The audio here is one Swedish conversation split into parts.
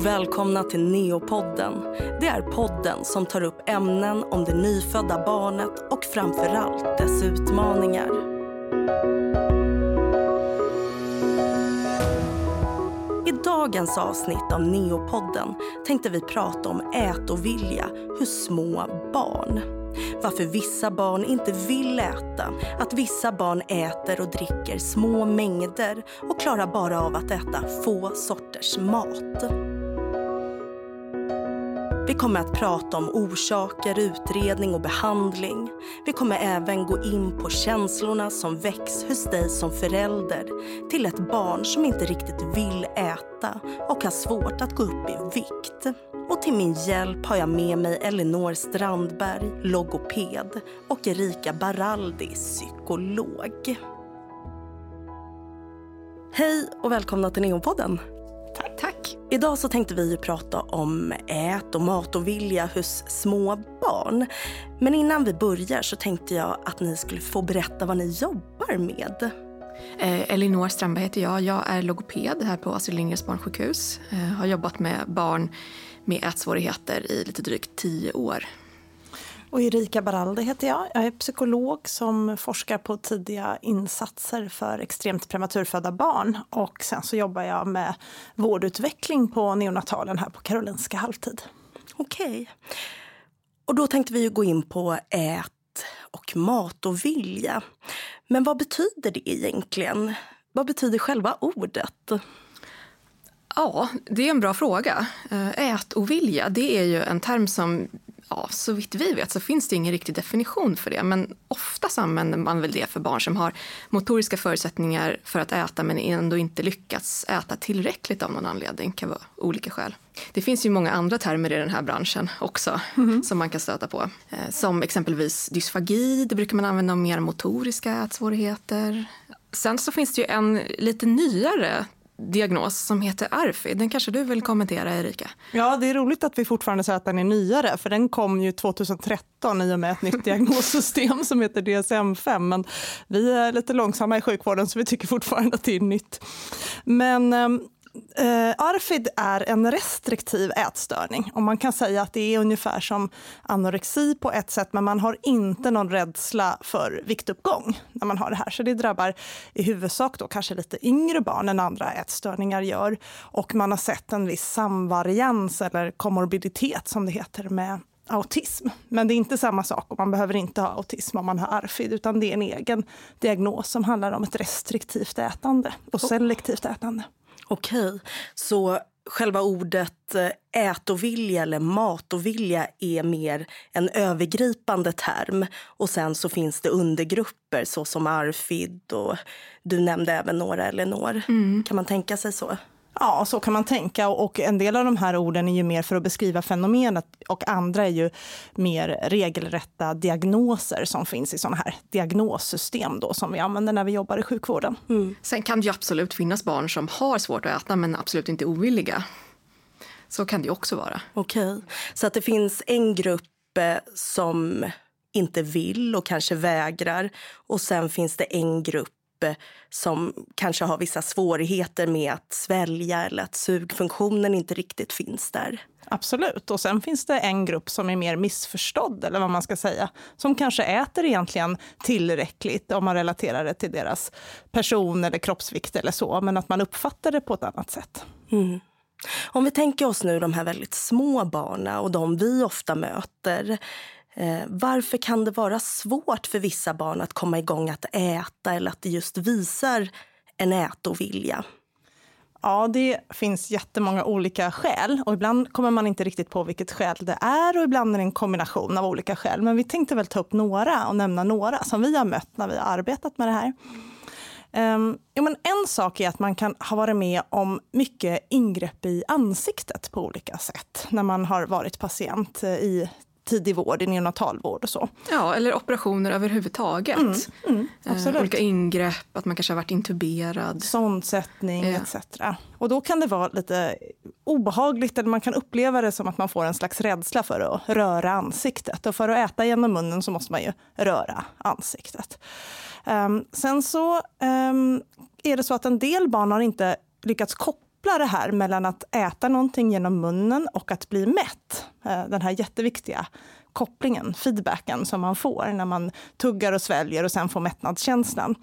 och välkomna till Neopodden. Det är podden som tar upp ämnen om det nyfödda barnet och framförallt dess utmaningar. I dagens avsnitt av Neopodden tänkte vi prata om ätovilja hos små barn. Varför vissa barn inte vill äta, att vissa barn äter och dricker små mängder och klarar bara av att äta få sorters mat. Vi kommer att prata om orsaker, utredning och behandling. Vi kommer även gå in på känslorna som väcks hos dig som förälder till ett barn som inte riktigt vill äta och har svårt att gå upp i vikt. Och till min hjälp har jag med mig Elinor Strandberg, logoped och Erika Baraldi, psykolog. Hej och välkomna till Neonpodden! Tack. Tack. Idag så tänkte vi prata om ät och mat och vilja hos små barn. Men innan vi börjar så tänkte jag att ni skulle få berätta vad ni jobbar med. Eh, Elinor Strandberg heter jag. Jag är logoped här på Astrid Lindgrens barnsjukhus. Eh, har jobbat med barn med ätsvårigheter i lite drygt tio år. Och Erika Baraldi heter jag. Jag är psykolog som forskar på tidiga insatser för extremt prematurfödda barn. Och sen så jobbar jag med vårdutveckling på neonatalen här på Karolinska halvtid. Okej. Okay. Och då tänkte vi gå in på ät och mat och vilja. Men vad betyder det egentligen? Vad betyder själva ordet? Ja, det är en bra fråga. Eh, ätovilja, det är ju en term som ja, så vitt vi vet så finns det ingen riktig definition för det. Men oftast använder man väl det för barn som har motoriska förutsättningar för att äta men ändå inte lyckats äta tillräckligt av någon anledning. kan vara olika skäl. Det finns ju många andra termer i den här branschen också mm. som man kan stöta på. Eh, som exempelvis dysfagi, det brukar man använda om mer motoriska ätsvårigheter. Sen så finns det ju en lite nyare diagnos som heter ARFID. Den kanske du vill kommentera, Erika? Ja, det är roligt att vi fortfarande säger att den är nyare, för den kom ju 2013 i och med ett nytt diagnossystem som heter DSM-5. Men vi är lite långsamma i sjukvården, så vi tycker fortfarande att det är nytt. Men ehm, Uh, ARFID är en restriktiv ätstörning och man kan säga att det är ungefär som anorexi på ett sätt men man har inte någon rädsla för viktuppgång när man har det här. Så det drabbar i huvudsak då kanske lite yngre barn än andra ätstörningar gör. Och man har sett en viss samvarians eller komorbiditet som det heter med autism. Men det är inte samma sak och man behöver inte ha autism om man har ARFID utan det är en egen diagnos som handlar om ett restriktivt ätande och selektivt ätande. Okej, så själva ordet eh, ätovilja eller matovilja är mer en övergripande term. Och sen så finns det undergrupper såsom ARFID och du nämnde även några Elinor. Mm. Kan man tänka sig så? Ja, så kan man tänka. Och en del av de här orden är ju mer för att beskriva fenomenet och andra är ju mer regelrätta diagnoser som finns i sådana här diagnossystem då, som vi använder när vi jobbar i sjukvården. Mm. Sen kan det ju absolut finnas barn som har svårt att äta men absolut inte ovilliga. Så kan det också vara. Okej, okay. så att det finns en grupp eh, som inte vill och kanske vägrar och sen finns det en grupp som kanske har vissa svårigheter med att svälja eller att sugfunktionen inte riktigt finns där. Absolut. Och sen finns det en grupp som är mer missförstådd, eller vad man ska säga, som kanske äter egentligen tillräckligt om man relaterar det till deras person eller kroppsvikt eller så, men att man uppfattar det på ett annat sätt. Mm. Om vi tänker oss nu de här väldigt små barnen och de vi ofta möter. Eh, varför kan det vara svårt för vissa barn att komma igång att äta eller att det just visar en ätovilja? Ja, det finns jättemånga olika skäl och ibland kommer man inte riktigt på vilket skäl det är och ibland är det en kombination av olika skäl. Men vi tänkte väl ta upp några och nämna några som vi har mött när vi har arbetat med det här. Um, ja, men en sak är att man kan ha varit med om mycket ingrepp i ansiktet på olika sätt när man har varit patient eh, i tidig vård, i neonatalvård och så. Ja, eller operationer överhuvudtaget. Mm, mm, eh, olika ingrepp, att man kanske har varit intuberad. Sondsättning ja. etc. Och då kan det vara lite obehagligt, eller man kan uppleva det som att man får en slags rädsla för att röra ansiktet. Och för att äta genom munnen så måste man ju röra ansiktet. Um, sen så um, är det så att en del barn har inte lyckats koppla koppla det här mellan att äta någonting genom munnen och att bli mätt. Eh, den här jätteviktiga kopplingen, feedbacken som man får när man tuggar och sväljer och sen får mättnadskänslan.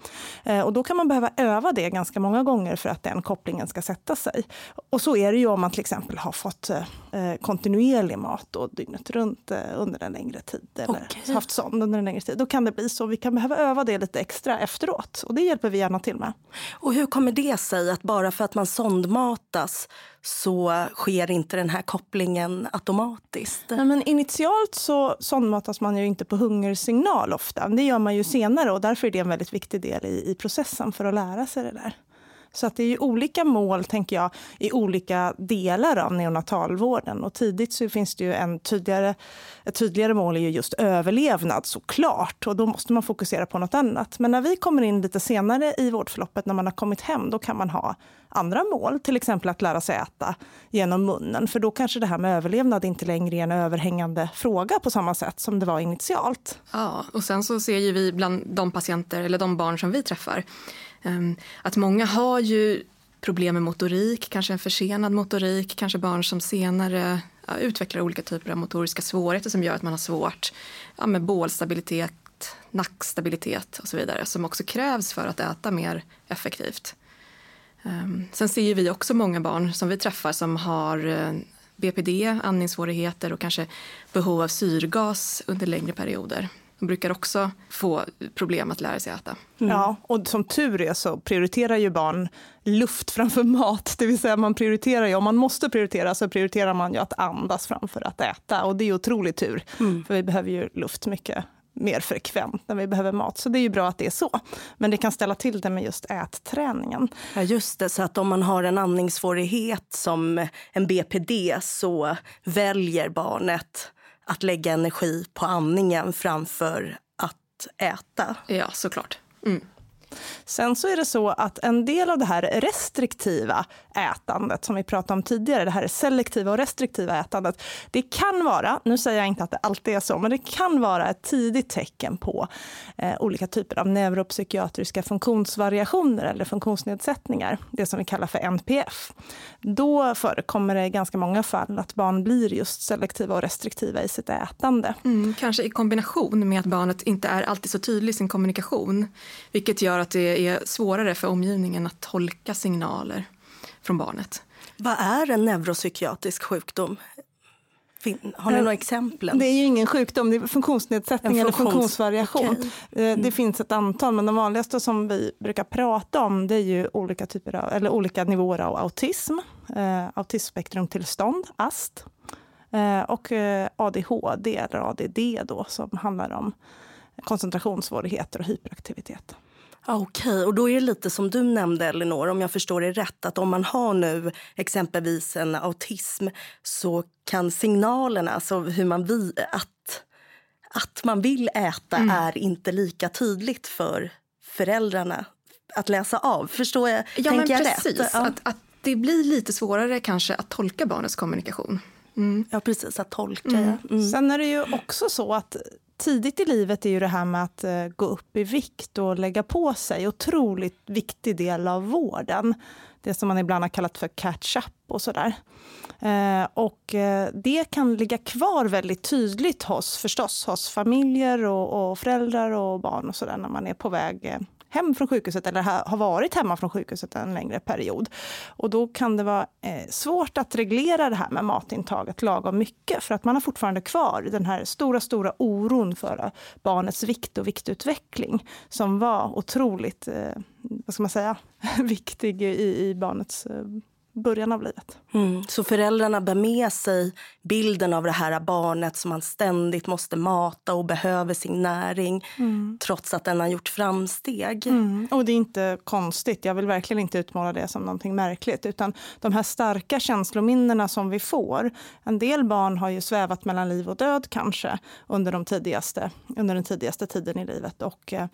Eh, och då kan man behöva öva det ganska många gånger för att den kopplingen ska sätta sig. Och så är det ju om man till exempel har fått eh, kontinuerlig mat då, dygnet runt eh, under en längre tid eller okay. haft sond under en längre tid. Då kan det bli så. Vi kan behöva öva det lite extra efteråt och det hjälper vi gärna till med. Och hur kommer det sig att bara för att man sondmatas så sker inte den här kopplingen automatiskt. Nej, men initialt så sondmatas man ju inte på hungersignal ofta. Det gör man ju senare och därför är det en väldigt viktig del i, i processen för att lära sig det där. Så att det är ju olika mål, tänker jag, i olika delar av neonatalvården. Och tidigt så finns det ju en tydligare, ett tydligare mål är ju just överlevnad såklart. Och då måste man fokusera på något annat. Men när vi kommer in lite senare i vårdförloppet, när man har kommit hem, då kan man ha andra mål. Till exempel att lära sig äta genom munnen. För då kanske det här med överlevnad inte längre är en överhängande fråga på samma sätt som det var initialt. Ja, och sen så ser ju vi bland de patienter eller de barn som vi träffar Ehm, att många har ju problem med motorik, kanske en försenad motorik, kanske barn som senare ja, utvecklar olika typer av motoriska svårigheter som gör att man har svårt ja, med bålstabilitet, nackstabilitet och så vidare som också krävs för att äta mer effektivt. Ehm, sen ser vi också många barn som vi träffar som har eh, BPD, andningssvårigheter och kanske behov av syrgas under längre perioder. De brukar också få problem att lära sig äta. Mm. Ja, och som tur är så prioriterar ju barn luft framför mat. Det vill säga man prioriterar ju, om man måste prioritera så prioriterar man ju att andas framför att äta. Och det är otroligt tur, mm. för vi behöver ju luft mycket mer frekvent när vi behöver mat. Så det är ju bra att det är så. Men det kan ställa till det med just ätträningen. Ja, just det. Så att om man har en andningssvårighet som en BPD så väljer barnet att lägga energi på andningen framför att äta. Ja, såklart. Mm. Sen så är det så att en del av det här restriktiva ätandet som vi pratade om tidigare, det här selektiva och restriktiva ätandet, det kan vara, nu säger jag inte att det alltid är så, men det kan vara ett tidigt tecken på eh, olika typer av neuropsykiatriska funktionsvariationer eller funktionsnedsättningar, det som vi kallar för NPF. Då förekommer det i ganska många fall att barn blir just selektiva och restriktiva i sitt ätande. Mm, kanske i kombination med att barnet inte är alltid så tydlig i sin kommunikation, vilket gör att det är svårare för omgivningen att tolka signaler från barnet. Vad är en neuropsykiatrisk sjukdom? Har ni eh, några exempel? Det är ju ingen sjukdom, det är funktionsnedsättning funktions... eller funktionsvariation. Okay. Eh, mm. Det finns ett antal, men de vanligaste som vi brukar prata om det är ju olika, typer av, eller olika nivåer av autism, eh, autismspektrumtillstånd, AST, eh, och eh, ADHD eller ADD då, som handlar om koncentrationssvårigheter och hyperaktivitet. Okej, okay. och då är det lite som du nämnde Elinor, om jag förstår det rätt, att om man har nu exempelvis en autism så kan signalerna, alltså hur man vill, att, att man vill äta mm. är inte lika tydligt för föräldrarna att läsa av. Förstår jag? Ja, men jag precis. Rätt? Ja. Att, att det blir lite svårare kanske att tolka barnets kommunikation. Mm. Ja, precis. Att tolka. Mm. Mm. Sen är det ju också så att tidigt i livet är ju det här med att eh, gå upp i vikt och lägga på sig otroligt viktig del av vården. Det som man ibland har kallat för catch-up och sådär. Eh, och eh, det kan ligga kvar väldigt tydligt hos, förstås, hos familjer och, och föräldrar och barn och sådär när man är på väg hem från sjukhuset eller har varit hemma från sjukhuset en längre period. Och då kan det vara eh, svårt att reglera det här med matintaget lagom mycket för att man har fortfarande kvar den här stora, stora oron för eh, barnets vikt och viktutveckling som var otroligt, eh, vad ska man säga, viktig i, i barnets eh, början av livet. Mm. Så föräldrarna bär med sig bilden av det här barnet som man ständigt måste mata och behöver sin näring mm. trots att den har gjort framsteg. Mm. Och det är inte konstigt. Jag vill verkligen inte utmåla det som någonting märkligt. Utan de här starka känslominnena som vi får. En del barn har ju svävat mellan liv och död kanske under, de tidigaste, under den tidigaste tiden i livet. Och eh,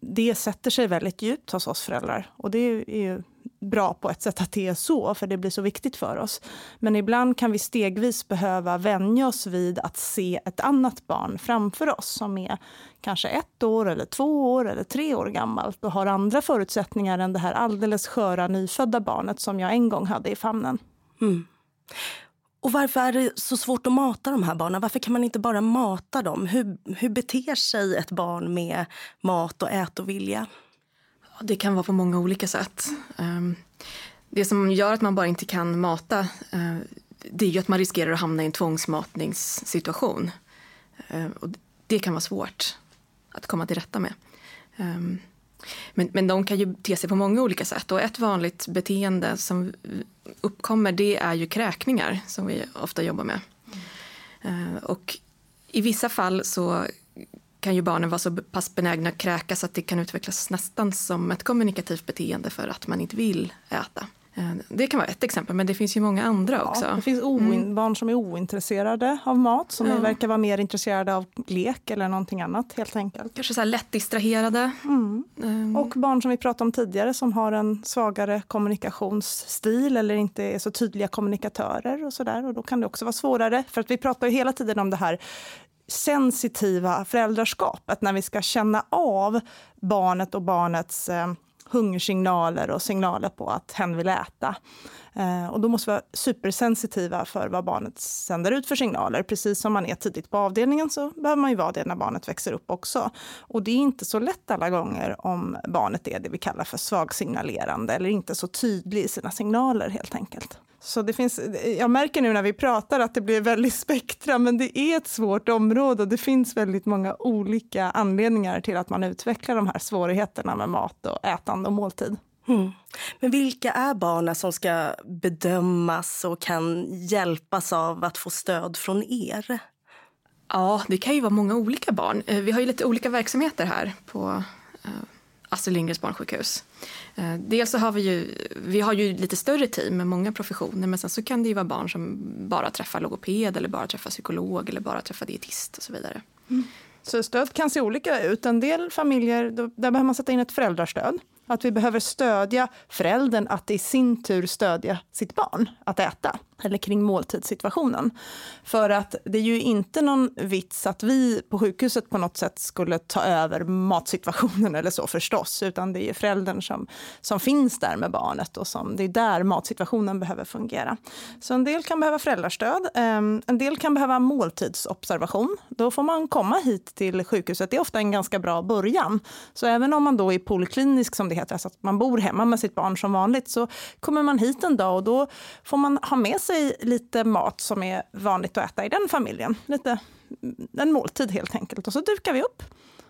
det sätter sig väldigt djupt hos oss föräldrar. Och det är ju bra på ett sätt att det är så, för det blir så viktigt för oss. Men ibland kan vi stegvis behöva vänja oss vid att se ett annat barn framför oss som är kanske ett år, eller två år eller tre år gammalt och har andra förutsättningar än det här alldeles sköra nyfödda barnet som jag en gång hade i famnen. Mm. Och varför är det så svårt att mata de här barnen? Varför kan man inte bara mata dem? Hur, hur beter sig ett barn med mat och ätovilja? Det kan vara på många olika sätt. Ehm, det som gör att man bara inte kan mata eh, det är ju att man riskerar att hamna i en tvångsmatningssituation. Ehm, och det kan vara svårt att komma till rätta med. Ehm, men, men de kan ju te sig på många olika sätt. Och ett vanligt beteende som uppkommer det är ju kräkningar som vi ofta jobbar med. Mm. Och i vissa fall så kan ju barnen vara så pass benägna att kräkas att det kan utvecklas nästan som ett kommunikativt beteende för att man inte vill äta. Eh, det kan vara ett exempel, men det finns ju många andra också. Ja, det finns mm. barn som är ointresserade av mat, som ja. verkar vara mer intresserade av lek eller någonting annat helt enkelt. Kanske så här lätt distraherade. Mm. Um. Och barn som vi pratade om tidigare som har en svagare kommunikationsstil eller inte är så tydliga kommunikatörer och sådär. Och då kan det också vara svårare, för att vi pratar ju hela tiden om det här sensitiva föräldraskapet när vi ska känna av barnet och barnets eh, hungersignaler och signaler på att hen vill äta. Eh, och då måste vi vara supersensitiva för vad barnet sänder ut för signaler. Precis som man är tidigt på avdelningen så behöver man ju vara det när barnet växer upp också. Och det är inte så lätt alla gånger om barnet är det vi kallar för svagsignalerande eller inte så tydlig i sina signaler helt enkelt. Så det finns, jag märker nu när vi pratar att det blir väldigt spektra, men det är ett svårt område och det finns väldigt många olika anledningar till att man utvecklar de här svårigheterna med mat och ätande och måltid. Mm. Men vilka är barnen som ska bedömas och kan hjälpas av att få stöd från er? Ja, det kan ju vara många olika barn. Eh, vi har ju lite olika verksamheter här på eh, Astrid Lindgrens barnsjukhus. Eh, dels så har vi ju, vi har ju lite större team med många professioner men sen så kan det ju vara barn som bara träffar logoped eller bara träffar psykolog eller bara träffar dietist och så vidare. Mm. Så stöd kan se olika ut. En del familjer, där behöver man sätta in ett föräldrastöd. Att vi behöver stödja föräldern att i sin tur stödja sitt barn att äta eller kring måltidssituationen. För att det är ju inte någon vits att vi på sjukhuset på något sätt skulle ta över matsituationen eller så förstås, utan det är föräldern som, som finns där med barnet och som, det är där matsituationen behöver fungera. Så en del kan behöva föräldrastöd, ehm, en del kan behöva måltidsobservation. Då får man komma hit till sjukhuset, det är ofta en ganska bra början. Så även om man då är poliklinisk som det heter, alltså att man bor hemma med sitt barn som vanligt, så kommer man hit en dag och då får man ha med sig lite mat som är vanligt att äta i den familjen. Lite, en måltid helt enkelt. Och så dukar vi upp.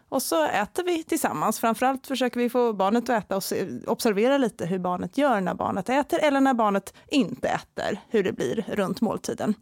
Och så äter vi tillsammans. Framförallt försöker vi få barnet att äta och observera lite hur barnet gör när barnet äter eller när barnet inte äter, hur det blir runt måltiden.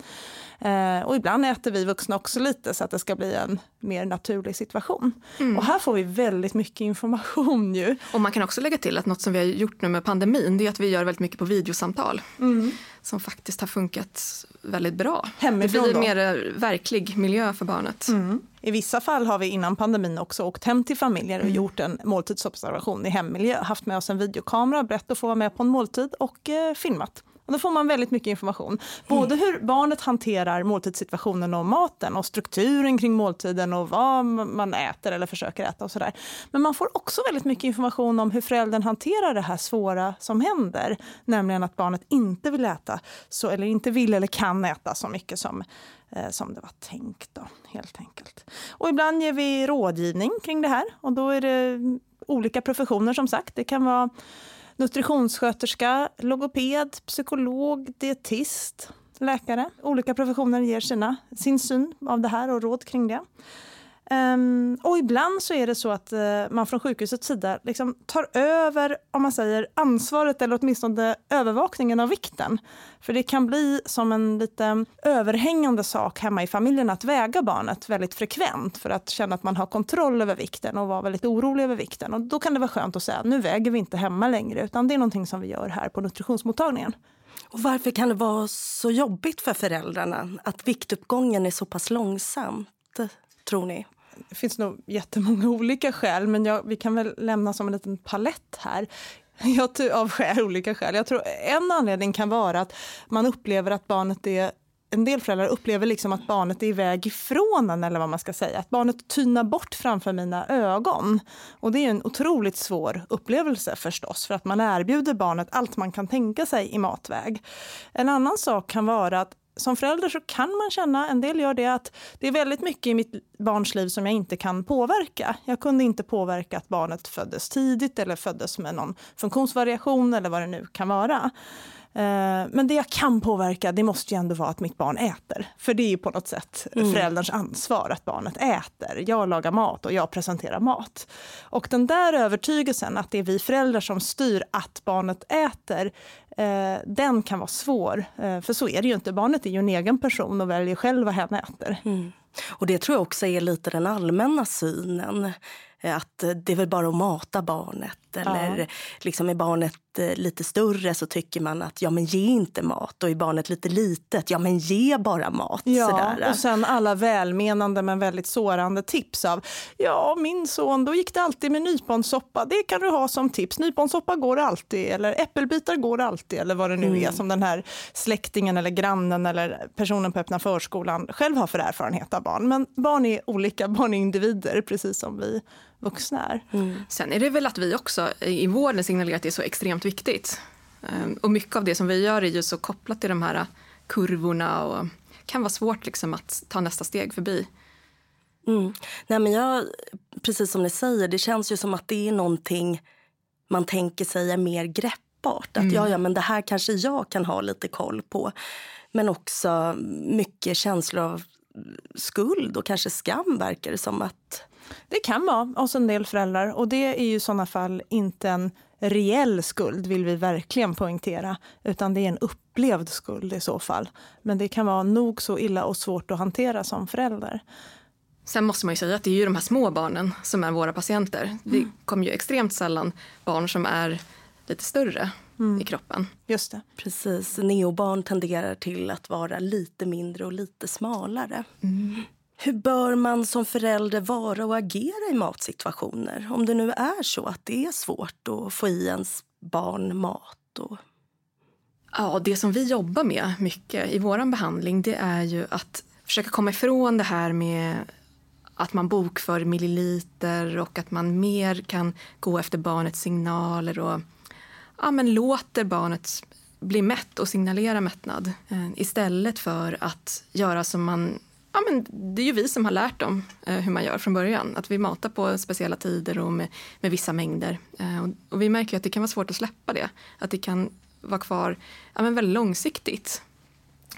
Eh, och ibland äter vi vuxna också lite så att det ska bli en mer naturlig situation. Mm. Och här får vi väldigt mycket information ju. Och man kan också lägga till att något som vi har gjort nu med pandemin, det är att vi gör väldigt mycket på videosamtal. Mm. Som faktiskt har funkat väldigt bra. Hemifrån det blir en mer verklig miljö för barnet. Mm. I vissa fall har vi innan pandemin också åkt hem till familjer och mm. gjort en måltidsobservation i hemmiljö. Haft med oss en videokamera, brett att få vara med på en måltid och eh, filmat. Och då får man väldigt mycket information. Både hur barnet hanterar måltidssituationen och maten och strukturen kring måltiden och vad man äter eller försöker äta och sådär. Men man får också väldigt mycket information om hur föräldern hanterar det här svåra som händer. Nämligen att barnet inte vill äta, så, eller inte vill eller kan äta så mycket som eh, som det var tänkt. Då, helt enkelt. Och ibland ger vi rådgivning kring det här. Och då är det olika professioner som sagt. Det kan vara nutritionssköterska, logoped, psykolog, dietist, läkare. Olika professioner ger sina, sin syn av det här och råd kring det. Um, och ibland så är det så att uh, man från sjukhusets sida liksom tar över om man säger, ansvaret eller åtminstone övervakningen av vikten. För det kan bli som en lite överhängande sak hemma i familjen att väga barnet väldigt frekvent för att känna att man har kontroll över vikten och vara väldigt orolig över vikten. Och då kan det vara skönt att säga nu väger vi inte hemma längre utan det är någonting som vi gör här på nutritionsmottagningen. Och varför kan det vara så jobbigt för föräldrarna att viktuppgången är så pass långsamt, tror ni? Det finns nog jättemånga olika skäl, men jag, vi kan väl lämna som en liten palett här. Jag, av skäl, olika skäl. Jag tror en anledning kan vara att man upplever att barnet är en del föräldrar upplever liksom att barnet är iväg ifrån en, eller vad man ska säga. Att barnet tynar bort framför mina ögon. Och det är en otroligt svår upplevelse förstås, för att man erbjuder barnet allt man kan tänka sig i matväg. En annan sak kan vara att som förälder så kan man känna, en del gör det, att det är väldigt mycket i mitt barns liv som jag inte kan påverka. Jag kunde inte påverka att barnet föddes tidigt eller föddes med någon funktionsvariation eller vad det nu kan vara. Eh, men det jag kan påverka det måste ju ändå vara att mitt barn äter. För det är på något sätt mm. förälderns ansvar att barnet äter. Jag lagar mat och jag presenterar mat. Och den där övertygelsen att det är vi föräldrar som styr att barnet äter, eh, den kan vara svår. Eh, för så är det ju inte. Barnet är ju en egen person och väljer själv vad hen äter. Mm. Och det tror jag också är lite den allmänna synen. Att det är väl bara att mata barnet. Eller ja. liksom är barnet eh, lite större så tycker man att ja men ge inte mat. Och är barnet lite litet, ja men ge bara mat. Ja, sådär. och sen alla välmenande men väldigt sårande tips av ja min son då gick det alltid med nyponsoppa. Det kan du ha som tips. Nyponsoppa går alltid eller äppelbitar går alltid eller vad det nu mm. är som den här släktingen eller grannen eller personen på öppna förskolan själv har för erfarenhet av barn. Men barn är olika, barn är individer precis som vi vuxna är. Mm. Sen är det väl att vi också i vården signalerar att det är så extremt viktigt. Ehm, och mycket av det som vi gör är ju så kopplat till de här kurvorna och kan vara svårt liksom att ta nästa steg förbi. Mm. Nej, men jag, precis som ni säger, det känns ju som att det är någonting man tänker sig är mer greppbart. Att mm. ja, ja, men det här kanske jag kan ha lite koll på. Men också mycket känslor av skuld och kanske skam verkar det som att det kan vara hos en del föräldrar och det är ju i sådana fall inte en reell skuld vill vi verkligen poängtera, utan det är en upplevd skuld i så fall. Men det kan vara nog så illa och svårt att hantera som förälder. Sen måste man ju säga att det är ju de här små barnen som är våra patienter. Mm. Det kommer ju extremt sällan barn som är lite större mm. i kroppen. Just det. Precis. Neobarn tenderar till att vara lite mindre och lite smalare. Mm. Hur bör man som förälder vara och agera i matsituationer? Om det nu är så att det är svårt att få i ens barn mat. Och... Ja, det som vi jobbar med mycket i vår behandling det är ju att försöka komma ifrån det här med att man bokför milliliter och att man mer kan gå efter barnets signaler och ja, men låter barnet bli mätt och signalera mättnad eh, istället för att göra som man ja, men det är ju vi som har lärt dem eh, hur man gör från början. Att vi matar på speciella tider och med, med vissa mängder. Eh, och, och, vi märker att det kan vara svårt att släppa det. Att det kan vara kvar ja, men väldigt långsiktigt.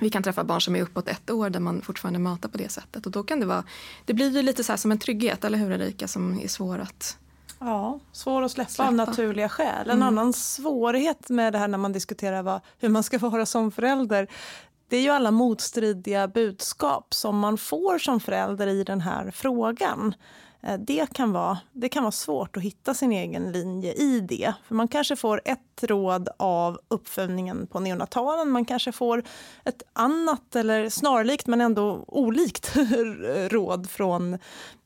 Vi kan träffa barn som är uppåt ett år där man fortfarande matar på det sättet. Och då kan det vara, det blir ju lite så som en trygghet, eller hur Erika, som är svår att Ja, svår att släppa, släppa. av naturliga skäl. En mm. annan svårighet med det här när man diskuterar vad, hur man ska vara som förälder det är ju alla motstridiga budskap som man får som förälder i den här frågan. Eh, det kan, vara, det kan vara svårt att hitta sin egen linje i det. För Man kanske får ett råd av uppföljningen på neonatalen. Man kanske får ett annat, eller snarlikt men ändå olikt råd från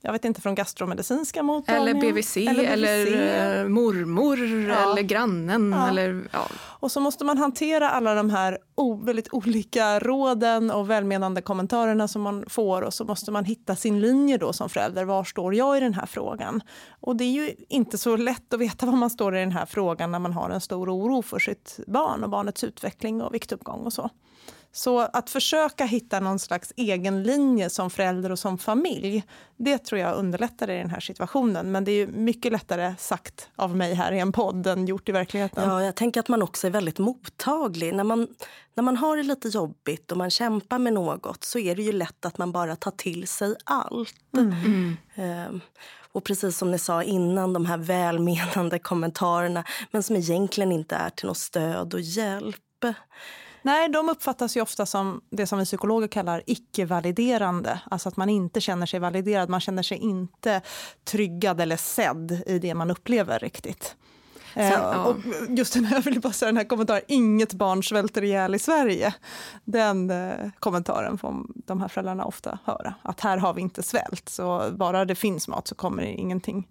jag vet inte, från gastromedicinska mottagningen. Eller BVC, eller, BVC. eller eh, mormor ja. eller grannen. Ja. Eller, ja. Och så måste man hantera alla de här väldigt olika råden och välmenande kommentarerna som man får och så måste man hitta sin linje då som förälder. Var står jag i den här frågan? Och det är ju inte så lätt att veta var man står i den här frågan när man har en stor oro för sitt barn och barnets utveckling och viktuppgång och så. Så att försöka hitta någon slags egen linje som förälder och som familj, det tror jag underlättar i den här situationen. Men det är mycket lättare sagt av mig här i en podd än gjort i verkligheten. Ja, jag tänker att man också är väldigt mottaglig. När man, när man har det lite jobbigt och man kämpar med något så är det ju lätt att man bara tar till sig allt. Mm. Mm. Och precis som ni sa innan, de här välmenande kommentarerna men som egentligen inte är till något stöd och hjälp. Nej, de uppfattas ju ofta som det som vi psykologer kallar icke-validerande. Alltså att man inte känner sig validerad, man känner sig inte tryggad eller sedd i det man upplever riktigt. Eh, ja. och just den här, vill bara säga den här kommentaren, inget barn svälter ihjäl i Sverige. Den eh, kommentaren får de här föräldrarna ofta höra. Att här har vi inte svält, så bara det finns mat så kommer ingenting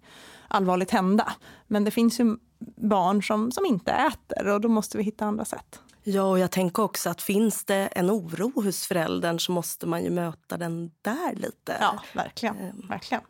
allvarligt hända. Men det finns ju barn som, som inte äter och då måste vi hitta andra sätt. Ja, och jag tänker också att finns det en oro hos föräldern så måste man ju möta den där lite. Ja, verkligen. Mm. verkligen.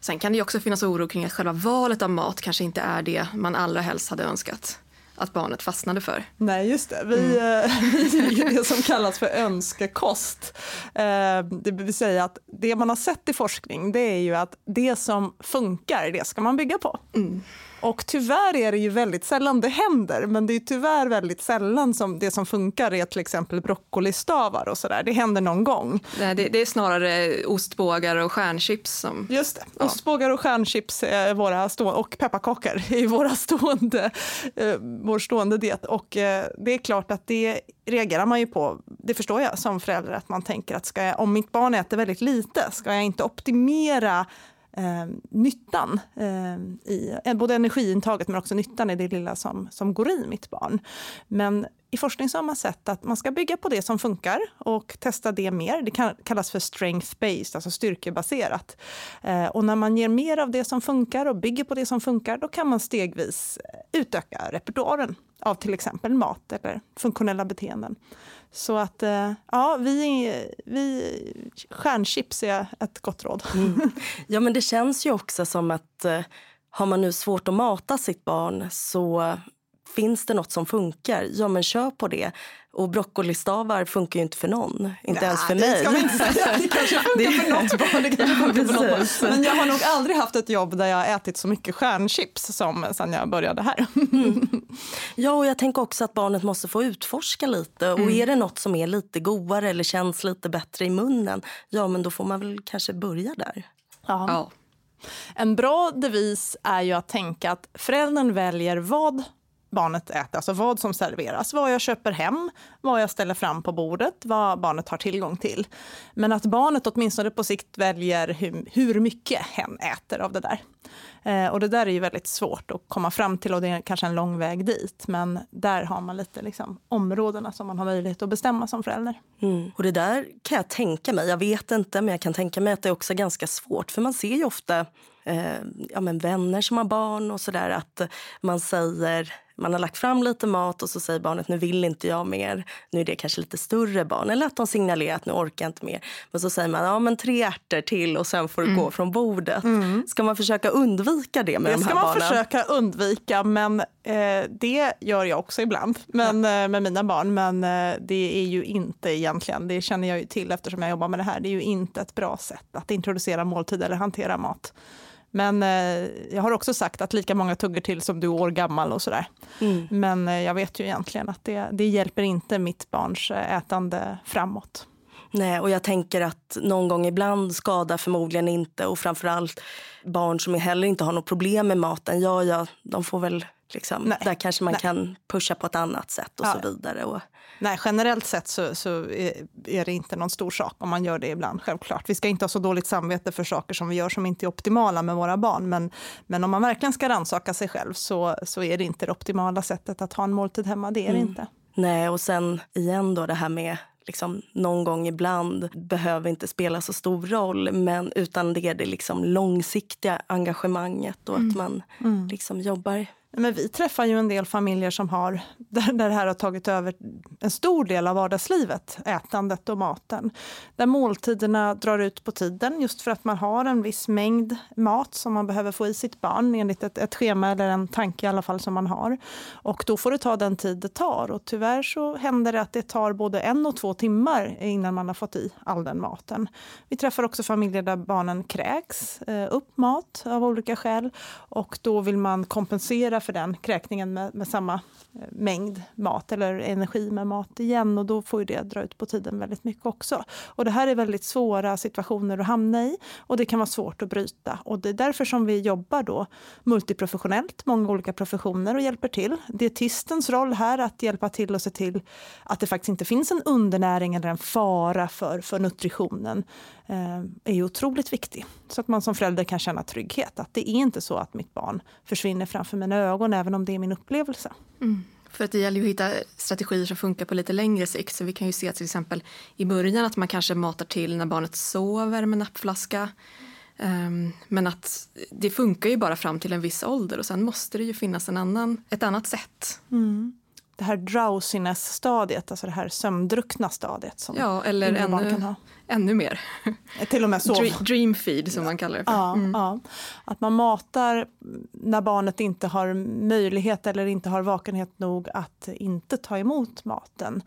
Sen kan det också finnas oro kring att själva valet av mat kanske inte är det man allra helst hade önskat att barnet fastnade för. Nej, just det. Vi, mm. vi är det som kallas för önskekost. Eh, det vill säga att det man har sett i forskning det är ju att det som funkar, det ska man bygga på. Mm. Och tyvärr är det ju väldigt sällan det händer, men det är tyvärr väldigt sällan som det som funkar är till exempel broccolistavar och sådär. Det händer någon gång. Nej, det, det, är snarare ostbågar och stjärnchips som... Just det, ja. ostbågar och stjärnchips är våra stående, och pepparkakor är våra stående, eh, vår stående diet. Och eh, det är klart att det reagerar man ju på, det förstår jag som förälder, att man tänker att ska jag, om mitt barn äter väldigt lite, ska jag inte optimera Ehm, ehm, eh, nyttan eh, i både energiintaget men också nyttan i det lilla som, som går i mitt barn. Men i forskning så har man sett att man ska bygga på det som funkar och testa det mer. Det kallas för strength-based, alltså styrkebaserat. Eh, och när man ger mer av det som funkar och bygger på det som funkar, då kan man stegvis utöka repertoaren av till exempel mat eller funktionella beteenden. Så att eh, ja, vi, vi stjärnchips är ett gott råd. Mm. Ja, men det känns ju också som att eh, har man nu svårt att mata sitt barn så finns det nåt som funkar, ja men kör på det. Och broccolistavar funkar ju inte för någon, inte Nej, ens för mig. Det, inte det kanske funkar för något barn, det kanske funkar för något barn. Men jag har nog aldrig haft ett jobb där jag har ätit så mycket stjärnchips som sen jag började här. Mm. Ja, och jag tänker också att barnet måste få utforska lite. Och mm. är det nåt som är lite godare eller känns lite bättre i munnen, ja men då får man väl kanske börja där. Ja. ja. En bra devis är ju att tänka att föräldern väljer vad barnet äter, alltså vad som serveras, vad jag köper hem, vad jag ställer fram på bordet, vad barnet har tillgång till. Men att barnet åtminstone på sikt väljer hur, hur mycket hen äter av det där. Eh, och det där är ju väldigt svårt att komma fram till och det är kanske en lång väg dit. Men där har man lite liksom, områdena som man har möjlighet att bestämma som förälder. Mm. Och det där kan jag tänka mig, jag vet inte, men jag kan tänka mig att det är också ganska svårt. För man ser ju ofta eh, ja, men vänner som har barn och sådär att man säger man har lagt fram lite mat och så säger barnet nu vill inte jag mer. Nu är det kanske lite större barn. Eller att de signalerar att nu orkar inte mer. Men så säger man ja men tre ärtor till och sen får du mm. gå från bordet. Mm. Ska man försöka undvika det med det de här barnen? Det ska man försöka undvika men eh, det gör jag också ibland men, ja. eh, med mina barn. Men eh, det är ju inte egentligen, det känner jag ju till eftersom jag jobbar med det här, det är ju inte ett bra sätt att introducera måltid eller hantera mat. Men eh, jag har också sagt att lika många tuggar till som du är år gammal och sådär. Mm. Men eh, jag vet ju egentligen att det, det hjälper inte mitt barns eh, ätande framåt. Nej, och jag tänker att någon gång ibland skadar förmodligen inte och framförallt barn som heller inte har något problem med maten, ja, ja, de får väl liksom, där kanske man Nej. kan pusha på ett annat sätt och ja. så vidare. Och, Nej, generellt sett så, så, är det inte någon stor sak om man gör det ibland, självklart. Vi ska inte ha så dåligt samvete för saker som vi gör som inte är optimala med våra barn. Men, men om man verkligen ska rannsaka sig själv så, så är det inte det optimala sättet att ha en måltid hemma. Det är det mm. inte. Nej, och sen igen då det här med liksom, någon gång ibland behöver inte spela så stor roll men utan det är det liksom långsiktiga engagemanget och mm. att man mm. liksom jobbar men vi träffar ju en del familjer som har, där, där det här har tagit över en stor del av vardagslivet, ätandet och maten. Där måltiderna drar ut på tiden just för att man har en viss mängd mat som man behöver få i sitt barn enligt ett, ett schema eller en tanke i alla fall som man har. Och då får det ta den tid det tar och tyvärr så händer det att det tar både en och två timmar innan man har fått i all den maten. Vi träffar också familjer där barnen kräks eh, upp mat av olika skäl och då vill man kompensera för den kräkningen med, med samma eh, mängd mat eller energi med mat igen och då får det dra ut på tiden väldigt mycket också. Och det här är väldigt svåra situationer att hamna i och det kan vara svårt att bryta och det är därför som vi jobbar då multiprofessionellt, många olika professioner och hjälper till. Dietistens roll här att hjälpa till och se till att det faktiskt inte finns en undernäring eller en fara för, för nutritionen är otroligt viktig. Så att man som förälder kan känna trygghet. Att det är inte så att mitt barn försvinner framför mina ögon även om det är min upplevelse. Mm. För att det gäller att hitta strategier som funkar på lite längre sikt. Så vi kan ju se till exempel i början att man kanske matar till när barnet sover med nappflaska. Um, men att det funkar ju bara fram till en viss ålder och sen måste det ju finnas en annan, ett annat sätt. Mm. Det här drowsiness-stadiet, alltså det här sömndruckna stadiet. Som ja, eller ännu, ännu mer. Till och med sov. Dream feed som man kallar det för. Ja, mm. ja, Att man matar när barnet inte har möjlighet eller inte har vakenhet nog att inte ta emot maten.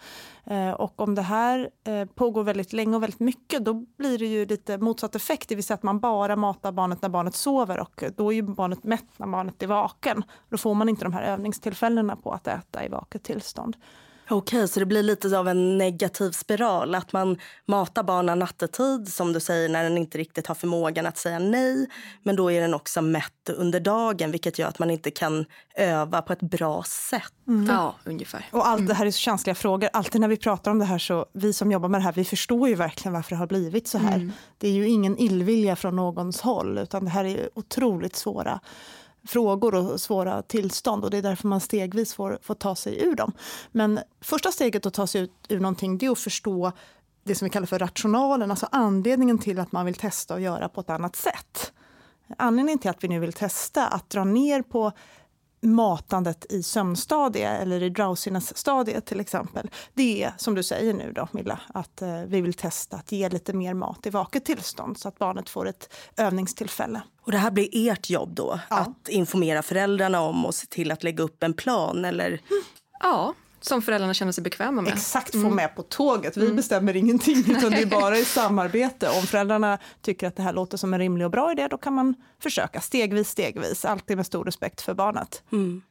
Eh, och om det här eh, pågår väldigt länge och väldigt mycket då blir det ju lite motsatt effekt, det vill säga att man bara matar barnet när barnet sover och då är ju barnet mätt när barnet är vaken. Då får man inte de här övningstillfällena på att äta i vaket tillstånd. Okej, så det blir lite av en negativ spiral. Att man matar barnen nattetid, som du säger, när den inte riktigt har förmågan att säga nej. Men då är den också mätt under dagen, vilket gör att man inte kan öva på ett bra sätt. Mm. Ja, ungefär. Och allt det här är så känsliga frågor. Alltid när vi pratar om det här så, vi som jobbar med det här, vi förstår ju verkligen varför det har blivit så här. Mm. Det är ju ingen illvilja från någons håll, utan det här är otroligt svåra frågor och svåra tillstånd och det är därför man stegvis får, får ta sig ur dem. Men första steget att ta sig ut ur någonting det är att förstå det som vi kallar för rationalen, alltså anledningen till att man vill testa och göra på ett annat sätt. Anledningen till att vi nu vill testa att dra ner på matandet i sömnstadie eller i drowsiness-stadiet till exempel. Det är som du säger nu då Milla, att eh, vi vill testa att ge lite mer mat i vaket tillstånd så att barnet får ett övningstillfälle. Och det här blir ert jobb då? Ja. Att informera föräldrarna om och se till att lägga upp en plan eller? Mm. Ja, som föräldrarna känner sig bekväma med. Exakt, få mm. med på tåget. Vi mm. bestämmer ingenting, utan det är bara i samarbete. Om föräldrarna tycker att det här låter som en rimlig och bra idé, då kan man försöka stegvis, stegvis. Alltid med stor respekt för barnet. Mm.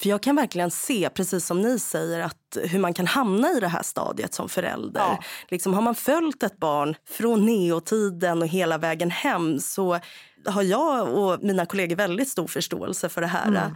För jag kan verkligen se, precis som ni säger, att hur man kan hamna i det här stadiet som förälder. Ja. Liksom, har man följt ett barn från neotiden och hela vägen hem så har jag och mina kollegor väldigt stor förståelse för det här. Mm.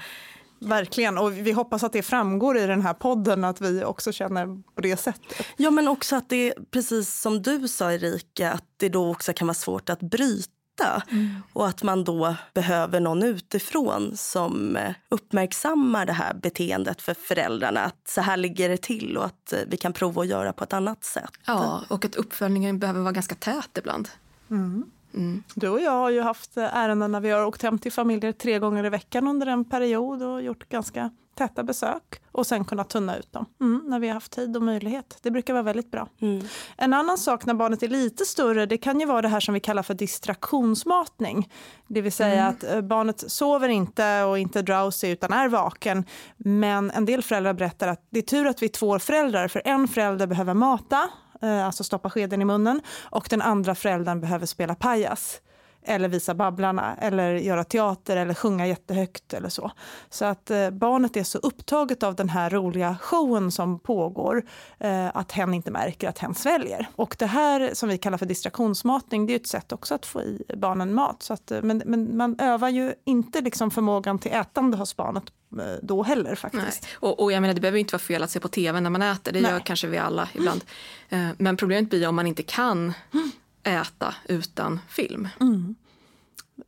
Verkligen, och vi hoppas att det framgår i den här podden att vi också känner på det sättet. Ja, men också att det, precis som du sa Erika, att det då också kan vara svårt att bryta. Mm. Och att man då behöver någon utifrån som eh, uppmärksammar det här beteendet för föräldrarna. Att så här ligger det till och att eh, vi kan prova att göra på ett annat sätt. Ja, och att uppföljningen behöver vara ganska tät ibland. Mm. Mm. Du och jag har ju haft ärenden när vi har åkt hem till familjer tre gånger i veckan under en period och gjort ganska täta besök och sen kunnat tunna ut dem mm, när vi har haft tid och möjlighet. Det brukar vara väldigt bra. Mm. En annan sak när barnet är lite större det kan ju vara det här som vi kallar för distraktionsmatning. Det vill säga mm. att eh, barnet sover inte och inte drowsy utan är vaken. Men en del föräldrar berättar att det är tur att vi är två föräldrar för en förälder behöver mata Eh, alltså stoppa skeden i munnen, och den andra föräldern behöver spela pajas eller visa Babblarna eller göra teater eller sjunga jättehögt eller så. Så att eh, barnet är så upptaget av den här roliga showen som pågår eh, att hen inte märker att hen sväljer. Och det här som vi kallar för distraktionsmatning, det är ett sätt också att få i barnen mat. Så att, eh, men, men man övar ju inte liksom förmågan till ätande hos barnet eh, då heller faktiskt. Och, och, jag menar, det behöver inte vara fel att se på tv när man äter, det Nej. gör kanske vi alla ibland. Mm. Men problemet blir om man inte kan mm äta utan film. Mm.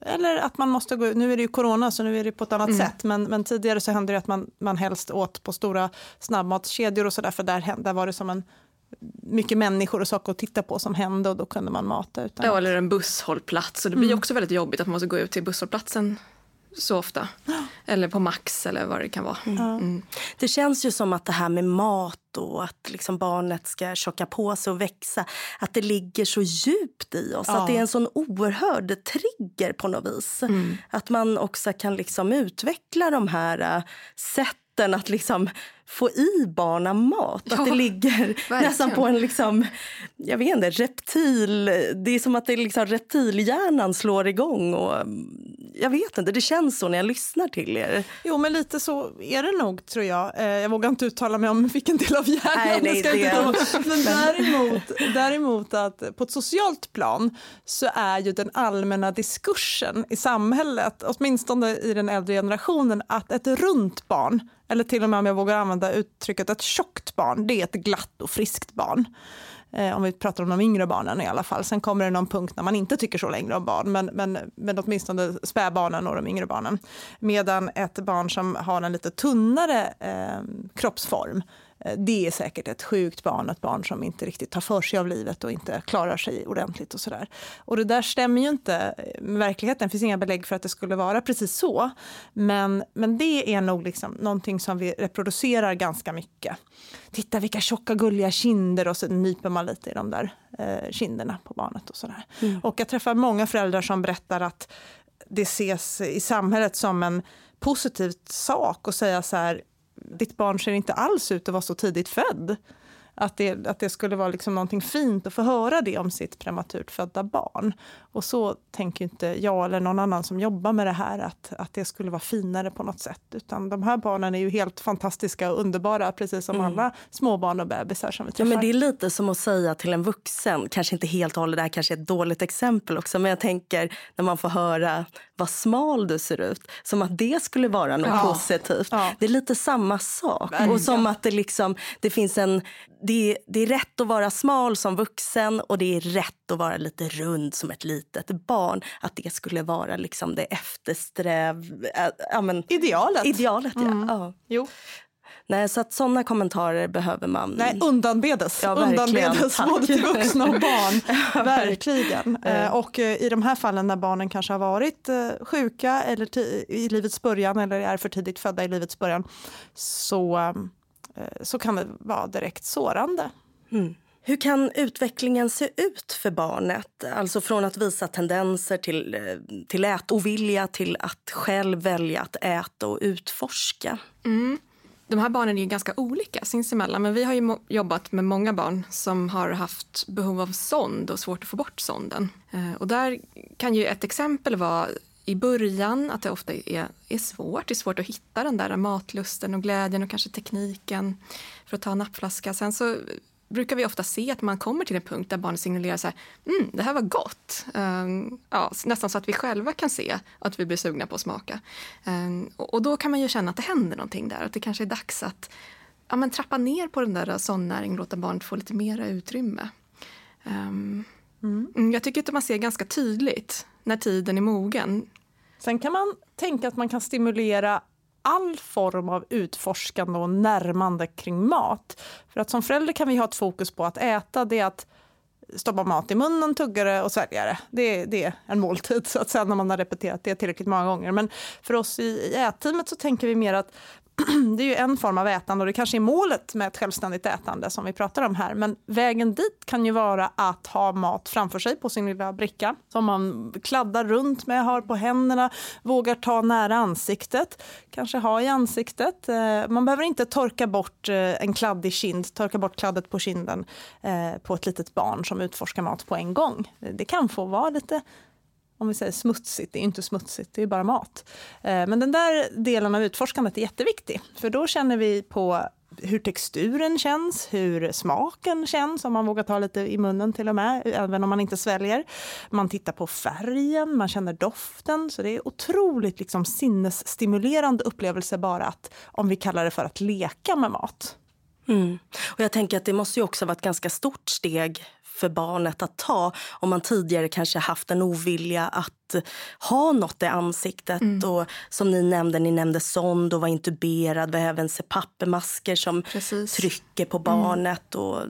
Eller att man måste gå Nu är det ju corona så nu är det på ett annat mm. sätt. Men, men tidigare så hände det att man, man helst åt på stora snabbmatskedjor och sådär. För där, där var det som en mycket människor och saker att titta på som hände och då kunde man mata. Utan ja, eller en busshållplats. Och det blir mm. också väldigt jobbigt att man måste gå ut till busshållplatsen så ofta. Eller på Max eller vad det kan vara. Mm. Mm. Det känns ju som att det här med mat och att liksom barnet ska tjocka på sig och växa, att det ligger så djupt i oss. Ja. Att det är en sån oerhörd trigger på något vis. Mm. Att man också kan liksom utveckla de här uh, sätten att liksom få i barnen mat. Ja, att det ligger verkligen. nästan på en liksom, jag vet inte, reptil... Det är som att det liksom reptilhjärnan slår igång. Och, jag vet inte, det känns så när jag lyssnar till er. Jo, men lite så är det nog tror jag. Eh, jag vågar inte uttala mig om vilken del av hjärnan nej, nej, det det. Men däremot, däremot att på ett socialt plan så är ju den allmänna diskursen i samhället, åtminstone i den äldre generationen, att ett runt barn eller till och med om jag vågar använda uttrycket ett tjockt barn, det är ett glatt och friskt barn. Eh, om vi pratar om de yngre barnen i alla fall. Sen kommer det någon punkt när man inte tycker så längre om barn, men, men, men åtminstone spädbarnen och de yngre barnen. Medan ett barn som har en lite tunnare eh, kroppsform det är säkert ett sjukt barn, ett barn som inte riktigt tar för sig av livet och inte klarar sig ordentligt och sådär. Och det där stämmer ju inte med verkligheten. Det finns inga belägg för att det skulle vara precis så. Men, men det är nog liksom någonting som vi reproducerar ganska mycket. Titta vilka tjocka gulliga kinder och så nyper man lite i de där eh, kinderna på barnet och sådär. Mm. Och jag träffar många föräldrar som berättar att det ses i samhället som en positiv sak att säga så här, ditt barn ser inte alls ut att vara så tidigt född. Att det, att det skulle vara liksom någonting fint att få höra det om sitt prematurt födda barn. Och så tänker inte jag eller någon annan som jobbar med det här att, att det skulle vara finare på något sätt. Utan de här barnen är ju helt fantastiska och underbara precis som mm. alla småbarn och bebisar som vi träffar. Ja, men det är lite som att säga till en vuxen, kanske inte helt och hållet, det här kanske är ett dåligt exempel också, men jag tänker när man får höra vad smal du ser ut, som att det skulle vara något ja. positivt. Ja. Det är lite samma sak. Verkligen. Och som att det liksom, det finns en det, det, är rätt att vara smal som vuxen och det är rätt att vara lite rund som ett litet barn. Att det skulle vara liksom det eftersträv... Ja, men, idealet. Idealet, ja. Mm. ja. Jo. Nej, så att sådana kommentarer behöver man... Nej, undanbedes. Ja, undanbedes både till vuxna och barn. ja, verkligen. Eh, och eh, i de här fallen när barnen kanske har varit eh, sjuka eller i livets början eller är för tidigt födda i livets början så så kan det vara direkt sårande. Mm. Hur kan utvecklingen se ut för barnet? Alltså från att visa tendenser till, eh, till ätovilja till att själv välja att äta och utforska. Mm. De här barnen är ganska olika sinsemellan men vi har ju jobbat med många barn som har haft behov av sond och svårt att få bort sonden. Eh, och där kan ju ett exempel vara i början att det ofta är, är svårt. Det är svårt att hitta den där matlusten och glädjen och kanske tekniken för att ta en nappflaska. Sen så brukar vi ofta se att man kommer till en punkt där barnet signalerar så här, mm, det här var gott. Um, ja, nästan så att vi själva kan se att vi blir sugna på att smaka. Um, och, då kan man ju känna att det händer någonting där, att det kanske är dags att ja, men trappa ner på den där sondnäringen och låta barnet få lite mera utrymme. Um, mm. Jag tycker att man ser ganska tydligt när tiden är mogen. Sen kan man tänka att man kan stimulera all form av utforskande och närmande kring mat. För att som förälder kan vi ha ett fokus på att äta, det är att stoppa mat i munnen, tugga det och svälja det. Det, det är en måltid så att säga när man har repeterat det tillräckligt många gånger. Men för oss i, i ätteamet så tänker vi mer att det är ju en form av ätande och det kanske är målet med ett självständigt ätande som vi pratar om här. Men vägen dit kan ju vara att ha mat framför sig på sin lilla bricka som man kladdar runt med, har på händerna, vågar ta nära ansiktet, kanske ha i ansiktet. Eh, man behöver inte torka bort eh, en kladdig kind, torka bort kladdet på kinden eh, på ett litet barn som utforskar mat på en gång. Det kan få vara lite om vi säger smutsigt, det är inte smutsigt, det är bara mat. Eh, men den där delen av utforskandet är jätteviktig, för då känner vi på hur texturen känns, hur smaken känns, om man vågar ta lite i munnen till och med, även om man inte sväljer. Man tittar på färgen, man känner doften, så det är otroligt liksom sinnesstimulerande upplevelse bara att, om vi kallar det för att leka med mat. Mm. Och jag tänker att det måste ju också vara ett ganska stort steg för barnet att ta om man tidigare kanske haft en ovilja att ha något i ansiktet. Mm. Och som ni nämnde, ni nämnde sond och var intuberad. Vi har även CPAP-masker som Precis. trycker på mm. barnet. Mm. Och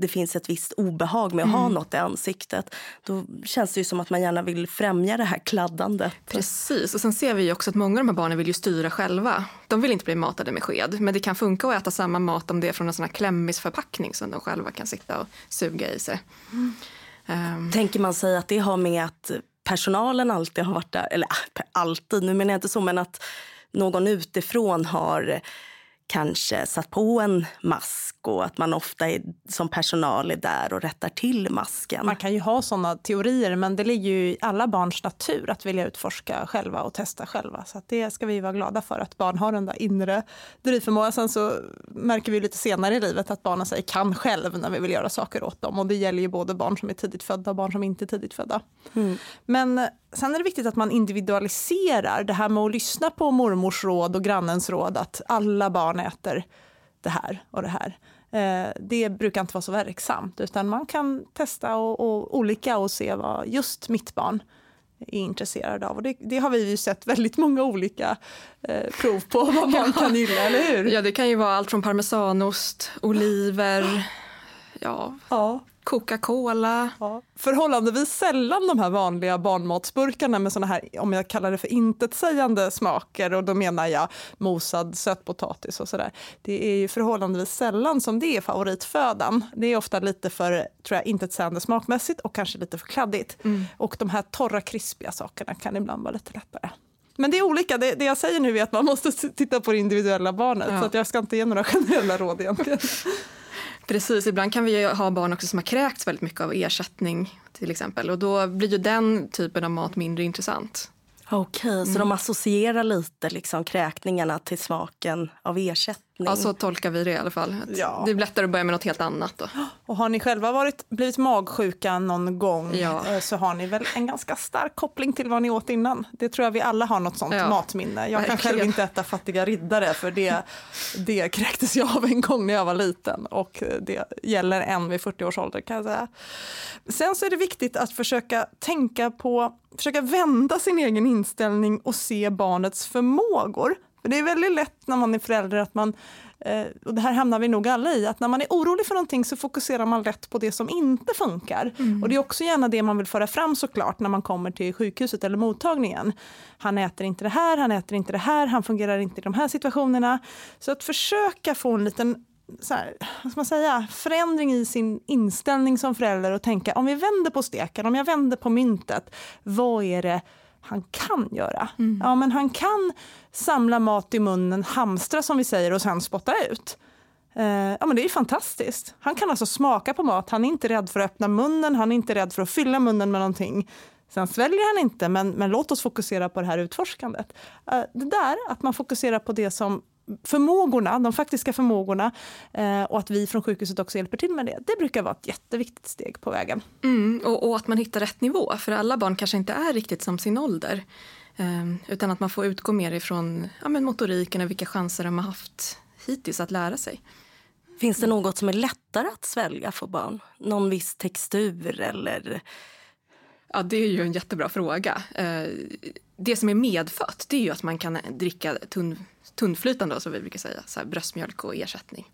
det finns ett visst obehag med att mm. ha något i ansiktet. Då känns det ju som att man gärna vill främja det här kladdandet. Precis, och sen ser vi också att många av de här barnen vill ju styra själva. De vill inte bli matade med sked, men det kan funka att äta samma mat om det är från en sån här klämmisförpackning som de själva kan sitta och suga i sig. Um. Tänker man sig att det har med att personalen alltid har varit där, eller äh, alltid, nu menar jag inte så, men att någon utifrån har kanske satt på en mask och att man ofta är, som personal är där och rättar till masken. Man kan ju ha såna teorier men det ligger ju i alla barns natur att vilja utforska själva och testa själva. Så det ska vi vara glada för att barn har den där inre drivförmågan. Sen så märker vi lite senare i livet att barnen säger kan själv när vi vill göra saker åt dem och det gäller ju både barn som är tidigt födda och barn som inte är tidigt födda. Mm. Men sen är det viktigt att man individualiserar det här med att lyssna på mormors råd och grannens råd att alla barn äter det här och det här. Eh, det brukar inte vara så verksamt utan man kan testa och, och olika och se vad just mitt barn är intresserade av. Och det, det har vi ju sett väldigt många olika eh, prov på vad man kan gilla, eller hur? Ja, det kan ju vara allt från parmesanost, oliver, ja, Ja. Coca-Cola. Ja. Förhållandevis sällan de här vanliga barnmatsburkarna med såna här, om jag kallar det för intetsägande smaker och då menar jag mosad sötpotatis och sådär. Det är ju förhållandevis sällan som det är favoritfödan. Det är ofta lite för tror jag, intetsägande smakmässigt och kanske lite för kladdigt. Och de här torra krispiga sakerna kan ibland vara lite lättare. Men det är olika. Det, det jag säger nu är att man måste titta på det individuella barnet. Ja. Så jag ska inte ge några generella råd egentligen. Precis, ibland kan vi ha barn också som har kräkts väldigt mycket av ersättning till exempel och då blir ju den typen av mat mindre intressant. Okej, så de associerar lite liksom kräkningarna till smaken av ersättning? Ja, så tolkar vi det i alla fall. Ja. Det är lättare att börja med något helt annat då. Och har ni själva varit, blivit magsjuka någon gång Ja. eh, så har ni väl en ganska stark koppling till vad ni åt innan. Det tror jag vi alla har något sånt Ja. matminne. Jag kan själv inte äta fattiga riddare för det, det kräktes jag av en gång när jag var liten och det gäller än vid 40 års ålder kan jag säga. Sen så är det viktigt att försöka tänka på, försöka vända sin egen inställning och se barnets förmågor. För det är väldigt lätt när man är förälder att man eh, och det här hamnar vi nog alla i, att när man är orolig för någonting så fokuserar man lätt på det som inte funkar. Och det är också gärna det man vill föra fram såklart när man kommer till sjukhuset eller mottagningen. Han äter inte det här, han äter inte det här, han fungerar inte i de här situationerna. Så att försöka få en liten så här, vad ska man säga, förändring i sin inställning som förälder och tänka om vi vänder på steken, om jag vänder på myntet, vad är det han kan göra? Ja, men han kan samla mat i munnen, hamstra som vi säger och sen spotta ut. Eh, ja, men det är fantastiskt. Han kan alltså smaka på mat, han är inte rädd för att öppna munnen, han är inte rädd för att fylla munnen med någonting. Sen sväljer han inte, men, men låt oss fokusera på det här utforskandet. Eh, det där, att man fokuserar på det som förmågorna, de faktiska förmågorna eh, och att vi från sjukhuset också hjälper till med det. Det brukar vara ett jätteviktigt steg på vägen. Mm, och, och att man hittar rätt nivå, för alla barn kanske inte är riktigt som sin ålder. Ehm, utan att man får utgå mer ifrån ja, men motoriken och vilka chanser de har haft hittills att lära sig. Finns det något som är lättare att svälja för barn? Någon viss textur eller? Ja, det är ju en jättebra fråga. Eh, Det som är medfött det är ju att man kan dricka tunn, tunnflytande, som vi brukar säga, så här bröstmjölk och ersättning.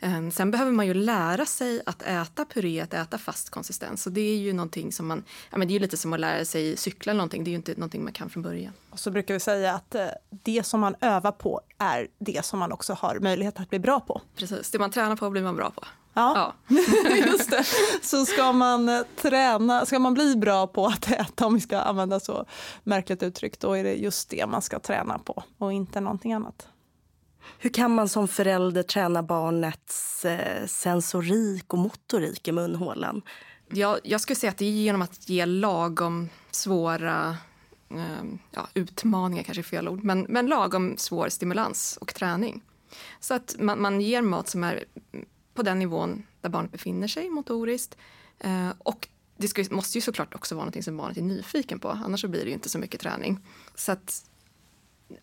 Eh, Sen behöver man ju lära sig att äta puré, att äta fast konsistens. Och det är ju någonting som man, ja, men det är ju lite som att lära sig cykla eller någonting. Det är ju inte någonting man kan från början. Och så brukar vi säga att eh, det som man övar på är det som man också har möjlighet att bli bra på. Precis, det man tränar på blir man bra på. Ja, Ja. just det. Så ska man eh, träna, ska man bli bra på att äta, om vi ska använda så märkligt uttryck, då är det just det man ska träna på och inte någonting annat. Hur kan man som förälder träna barnets eh, sensorik och motorik i munhålan? Jag, jag skulle säga att det är genom att ge lagom svåra eh, ja, utmaningar, kanske är fel ord, men, men lagom svår stimulans och träning. Så att man, man ger mat som är på den nivån där barnet befinner sig motoriskt. Eh, och det ska, måste ju såklart också vara något som barnet är nyfiken på, annars blir det inte så mycket träning. Så att,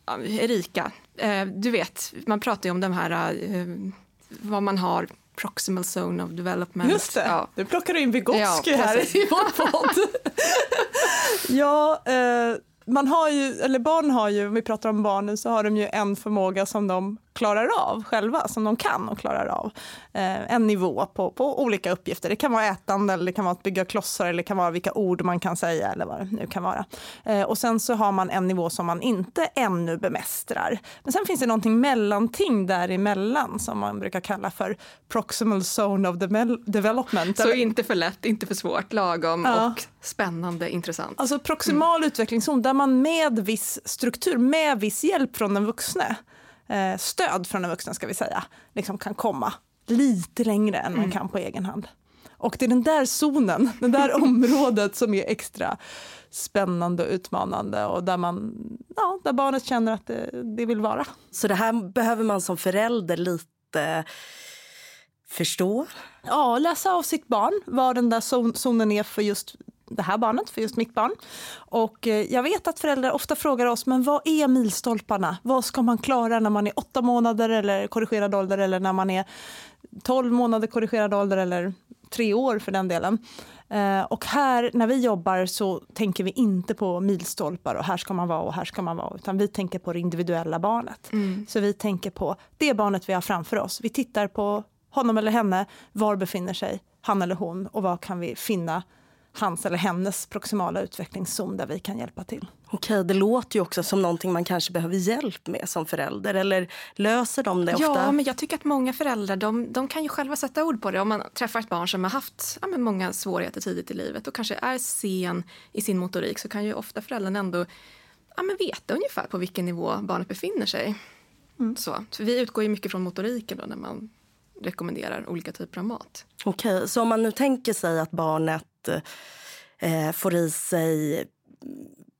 ja, Erika, eh, du vet, man pratar ju om de här, eh, vad man har, proximal zone of development. Just det, Ja. nu plockar du in Vygotsky Ja, här i vår podd. ja, eh, man har ju, eller barn har ju, om vi pratar om barnen, så har de ju en förmåga som de klarar av själva, som de kan och klarar av. Eh, en nivå på, på olika uppgifter. Det kan vara ätande, eller det kan vara att bygga klossar, eller det kan vara vilka ord man kan säga, eller vad det nu kan vara. Eh, och sen så har man en nivå som man inte ännu bemästrar. Men sen finns det någonting mellanting däremellan som man brukar kalla för proximal zone of development. Så inte för lätt, inte för svårt, lagom Ja. och spännande, intressant. Alltså proximal utvecklingszon där man med viss struktur, med viss hjälp från den vuxne, eh, stöd från den vuxne ska vi säga, liksom kan komma lite längre än man kan på egen hand. Och det är den där zonen, det där området som är extra spännande och utmanande och där, man, ja, där barnet känner att det, det vill vara. Så det här behöver man som förälder lite förstå. Ja, läsa av sitt barn, vad den där zon- zonen är för just det här barnet, för just mitt barn. Och eh, jag vet att föräldrar ofta frågar oss, men vad är milstolparna? Vad ska man klara när man är åtta månader eller korrigerad ålder eller när man är 12 månader korrigerad ålder eller tre år för den delen. Eh, och här, när vi jobbar så tänker vi inte på milstolpar och här ska man vara och här ska man vara, utan vi tänker på det individuella barnet. Mm. Så vi tänker på det barnet vi har framför oss. Vi tittar på honom eller henne, var befinner sig han eller hon och vad kan vi finna hans eller hennes proximala utvecklingszon där vi kan hjälpa till. Okej, det låter ju också som någonting man kanske behöver hjälp med som förälder. Eller löser de det ofta? Ja, men jag tycker att många föräldrar de, de kan ju själva sätta ord på det. Om man träffar ett barn som har haft ja, många svårigheter tidigt i livet och kanske är sen i sin motorik så kan ju ofta föräldern ändå ja, men veta ungefär på vilken nivå barnet befinner sig. Mm. Så, så vi utgår ju mycket från motoriken då när man rekommenderar olika typer av mat. Okej, så om man nu tänker sig att barnet eh, får i sig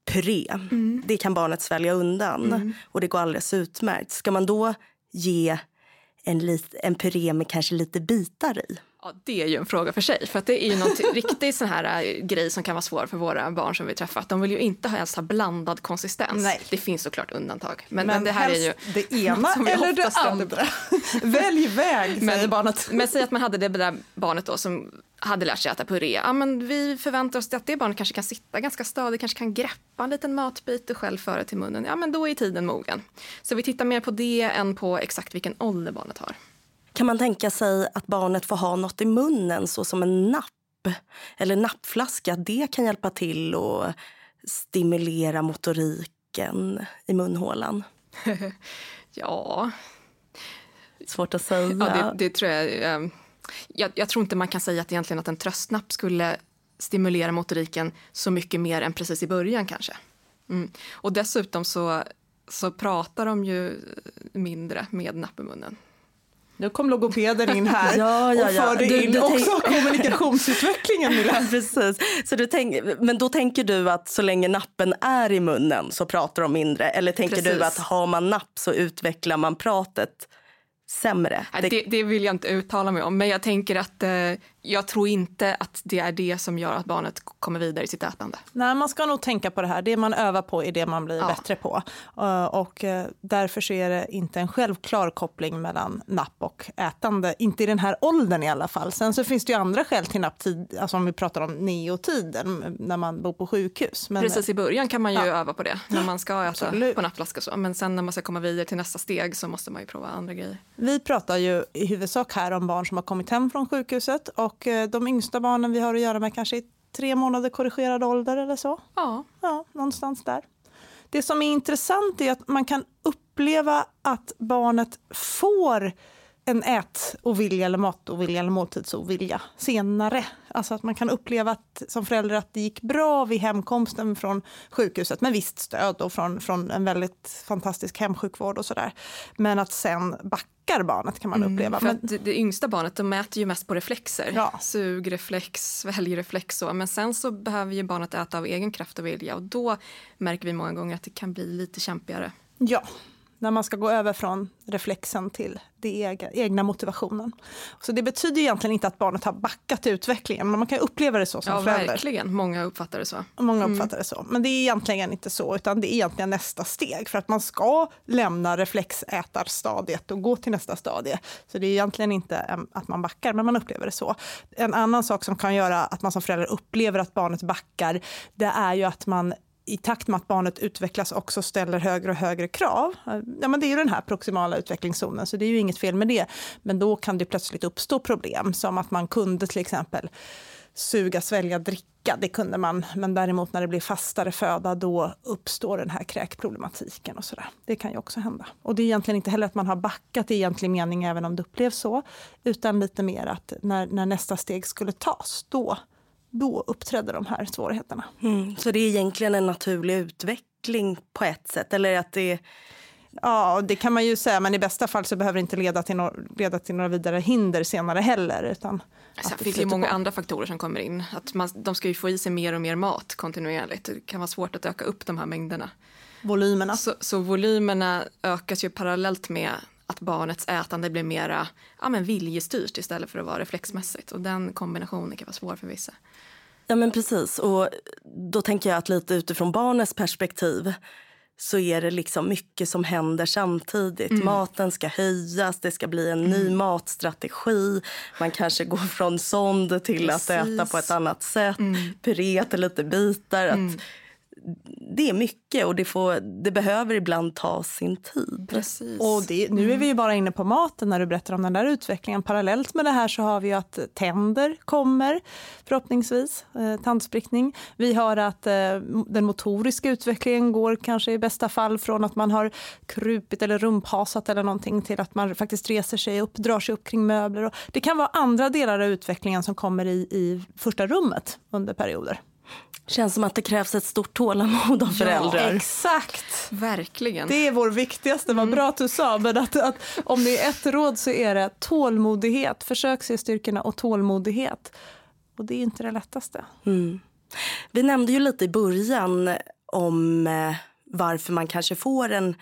puré. Mm. Det kan barnet svälja undan mm. och det går alldeles utmärkt. Ska man då ge en, lit, en puré med kanske lite bitar i? Ja, det är ju en fråga för sig. För det är ju något riktigt sån här äh, grej som kan vara svår för våra barn som vi träffat. De vill ju inte helst ha blandad konsistens. Nej. Det finns såklart undantag. Men, men, det här är ju det ena eller det andra. Välj väg, säger men, barnet. Men säg att man hade det där barnet då som hade lärt sig äta puré. Ja, men vi förväntar oss att det barnet kanske kan sitta ganska stadigt, kanske kan greppa en liten matbit och själv föra till munnen. Ja, men då är tiden mogen. Så vi tittar mer på det än på exakt vilken ålder barnet har. Kan man tänka sig att barnet får ha något i munnen, så som en napp eller nappflaska? Det kan hjälpa till att stimulera motoriken i munhålan? ja... Svårt att säga. Ja, det, det tror jag, ehm, jag, jag. tror inte man kan säga att egentligen att en tröstnapp skulle stimulera motoriken så mycket mer än precis i början kanske. Mm. Och dessutom så, så pratar de ju mindre med napp i munnen. Nu kom logopeden in här ja, ja, ja. och förde du, in du också kommunikationsutvecklingen. Ja, precis. Så du tänk, men då tänker du att så länge nappen är i munnen så pratar de mindre? Eller tänker precis. du att har man napp så utvecklar man pratet sämre? Det, det, vill jag inte uttala mig om, men jag tänker att eh, jag tror inte att det är det som gör att barnet kommer vidare i sitt ätande. Nej, man ska nog tänka på det här. Det man övar på är det man blir ja. bättre på. Uh, och uh, därför så är det inte en självklar koppling mellan napp och ätande. Inte i den här åldern i alla fall. Sen så finns det ju andra skäl till napptid, alltså om vi pratar om neotiden, när man bor på sjukhus. Men, Precis i början kan man ju ja. öva på det, när man ska äta Absolut. på nappflaska så. Men sen när man ska komma vidare till nästa steg så måste man ju prova andra grejer. Vi pratar ju i huvudsak här om barn som har kommit hem från sjukhuset och eh, de yngsta barnen vi har att göra med kanske är tre månader korrigerad ålder eller så. Ja. ja. Någonstans där. Det som är intressant är att man kan uppleva att barnet får en ätovilja eller matovilja eller måltidsovilja senare. Alltså att man kan uppleva att, som förälder att det gick bra vid hemkomsten från sjukhuset med visst stöd och från, från en väldigt fantastisk hemsjukvård och sådär. Men att sen backar barnet kan man mm, uppleva. Mm, för Men, det, yngsta barnet de mäter ju mest på reflexer. Ja. Sugreflex, sväljreflex så. Men sen så behöver ju barnet äta av egen kraft och vilja och då märker vi många gånger att det kan bli lite kämpigare. Ja, när man ska gå över från reflexen till den egna motivationen. Så det betyder egentligen inte att barnet har backat i utvecklingen, men man kan uppleva det så som ja, förälder. verkligen. Många uppfattar det så. Många mm. uppfattar det så. Men det är egentligen inte så, utan det är egentligen nästa steg. För att man ska lämna reflexätarstadiet och gå till nästa stadie. Så det är egentligen inte att man backar, men man upplever det så. En annan sak som kan göra att man som förälder upplever att barnet backar, det är ju att man i takt med att barnet utvecklas också ställer högre och högre krav. Ja, men det är ju den här proximala utvecklingszonen, så det är ju inget fel med det. Men då kan det plötsligt uppstå problem, som att man kunde till exempel suga, svälja, dricka. Det kunde man, men däremot när det blir fastare föda, då uppstår den här kräkproblematiken och sådär. Det kan ju också hända. Och det är egentligen inte heller att man har backat i egentlig mening, även om det upplevs så, utan lite mer att när, när nästa steg skulle tas, då då uppträdde de här svårigheterna. Mm, så det är egentligen en naturlig utveckling på ett sätt? Eller att det Ja, det kan man ju säga, men i bästa fall så behöver det inte leda till, no leda till några vidare hinder senare heller. Utan Sen finns det ju många på. andra faktorer som kommer in. Att man, de ska ju få i sig mer och mer mat kontinuerligt. Det kan vara svårt att öka upp de här mängderna. Volymerna. Så, så volymerna ökas ju parallellt med att barnets ätande blir mera ja, men viljestyrt istället för att vara reflexmässigt. Och den kombinationen kan vara svår för vissa. Ja men precis. Och då tänker jag att lite utifrån barnets perspektiv så är det liksom mycket som händer samtidigt. Mm. Maten ska höjas, det ska bli en mm. ny matstrategi. Man kanske går från sond till Precis. att äta på ett annat sätt. Mm. Puret är lite bitar. Att mm det är mycket och det, får, det behöver ibland ta sin tid. Precis. Och det, nu är vi ju bara inne på maten när du berättar om den där utvecklingen. Parallellt med det här så har vi att tänder kommer förhoppningsvis, eh, tandsprickning. Vi har att eh, den motoriska utvecklingen går kanske i bästa fall från att man har krupit eller rumphasat eller någonting till att man faktiskt reser sig upp, drar sig upp kring möbler. Och det kan vara andra delar av utvecklingen som kommer i, i första rummet under perioder känns som att det krävs ett stort tålamod av föräldrar. Ja, exakt. Verkligen. Det är vår viktigaste. Vad bra att du sa. Men att, att, om det är ett råd så är det tålmodighet. Försök se styrkorna och tålmodighet. Och det är inte det lättaste. Mm. Vi nämnde ju lite i början om eh, varför man kanske får en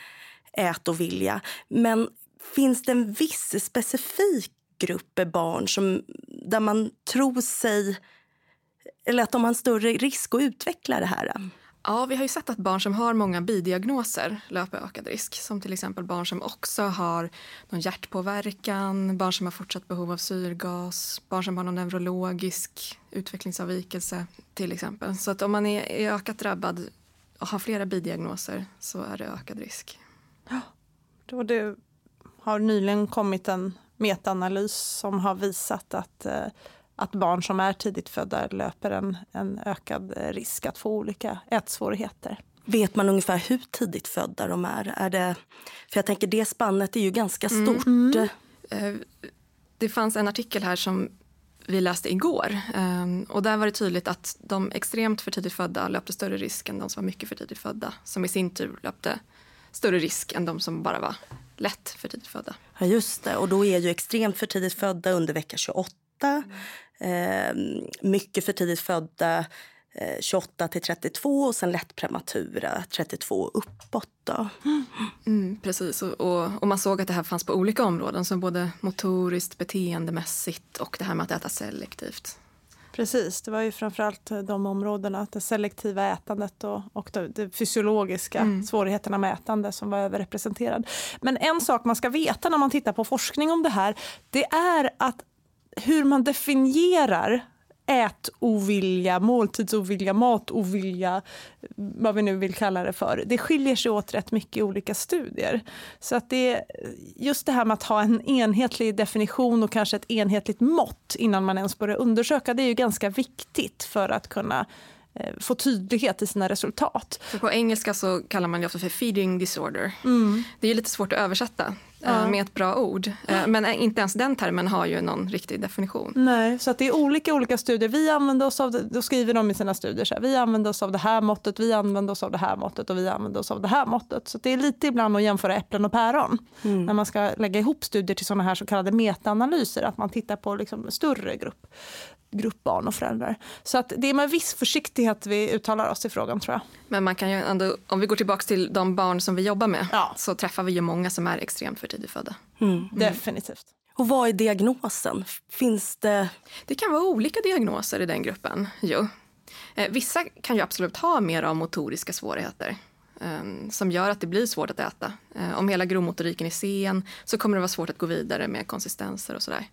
ätovilja. Men finns det en viss specifik grupp barn som, där man tror sig eller att de har en större risk att utveckla det här? Ja, vi har ju sett att barn som har många bidiagnoser löper ökad risk. Som till exempel barn som också har någon hjärtpåverkan, barn som har fortsatt behov av syrgas, barn som har någon neurologisk utvecklingsavvikelse till exempel. Så att om man är, är ökat drabbad och har flera bidiagnoser så är det ökad risk. Ja, det har nyligen kommit en metaanalys som har visat att eh, att barn som är tidigt födda löper en, en ökad risk att få olika ätsvårigheter. Vet man ungefär hur tidigt födda de är? är det, för jag tänker det spannet är ju ganska mm. stort. Mm. Mm. Det fanns en artikel här som vi läste igår. Ehm, och där var det tydligt att de extremt för tidigt födda löpte större risk än de som var mycket för tidigt födda. Som i sin tur löpte större risk än de som bara var lätt för tidigt födda. Ja, just det. Och då är ju extremt för tidigt födda under vecka 28. Mm eh, mycket för tidigt födda eh, 28 till 32 och sen lätt prematura 32 uppåt. Då. Mm, precis, och, och, och, man såg att det här fanns på olika områden som både motoriskt, beteendemässigt och det här med att äta selektivt. Precis, det var ju framförallt de områdena, det selektiva ätandet och, och det, det fysiologiska mm. svårigheterna med ätande som var överrepresenterad. Men en sak man ska veta när man tittar på forskning om det här, det är att hur man definierar ätovilja, måltidsovilja, matovilja, vad vi nu vill kalla det för. Det skiljer sig åt rätt mycket i olika studier. Så att det, just det här med att ha en enhetlig definition och kanske ett enhetligt mått innan man ens börjar undersöka, det är ju ganska viktigt för att kunna Eh, få tydlighet i sina resultat. För på engelska så kallar man det ofta för feeding disorder. Mm. Det är lite svårt att översätta ja. med ett bra ord. Eh, men inte ens den termen har ju någon riktig definition. Nej, så att det är olika olika studier. Vi använder oss av, det, då skriver de i sina studier så här, vi använder oss av det här måttet, vi använder oss av det här måttet och vi använder oss av det här måttet. Så det är lite ibland att jämföra äpplen och päron mm. när man ska lägga ihop studier till sådana här så kallade metaanalyser, att man tittar på liksom större grupp grupp barn och föräldrar. Så att det är med viss försiktighet vi uttalar oss i frågan tror jag. Men man kan ju ändå, om vi går tillbaka till de barn som vi jobbar med ja. så träffar vi ju många som är extremt för tidigt födda. Mm. Mm. Definitivt. Och vad är diagnosen? Finns det... Det kan vara olika diagnoser i den gruppen. Jo. Eh, vissa kan ju absolut ha mer av motoriska svårigheter eh, som gör att det blir svårt att äta. Eh, om hela grovmotoriken är sen så kommer det vara svårt att gå vidare med konsistenser och sådär. Ehm,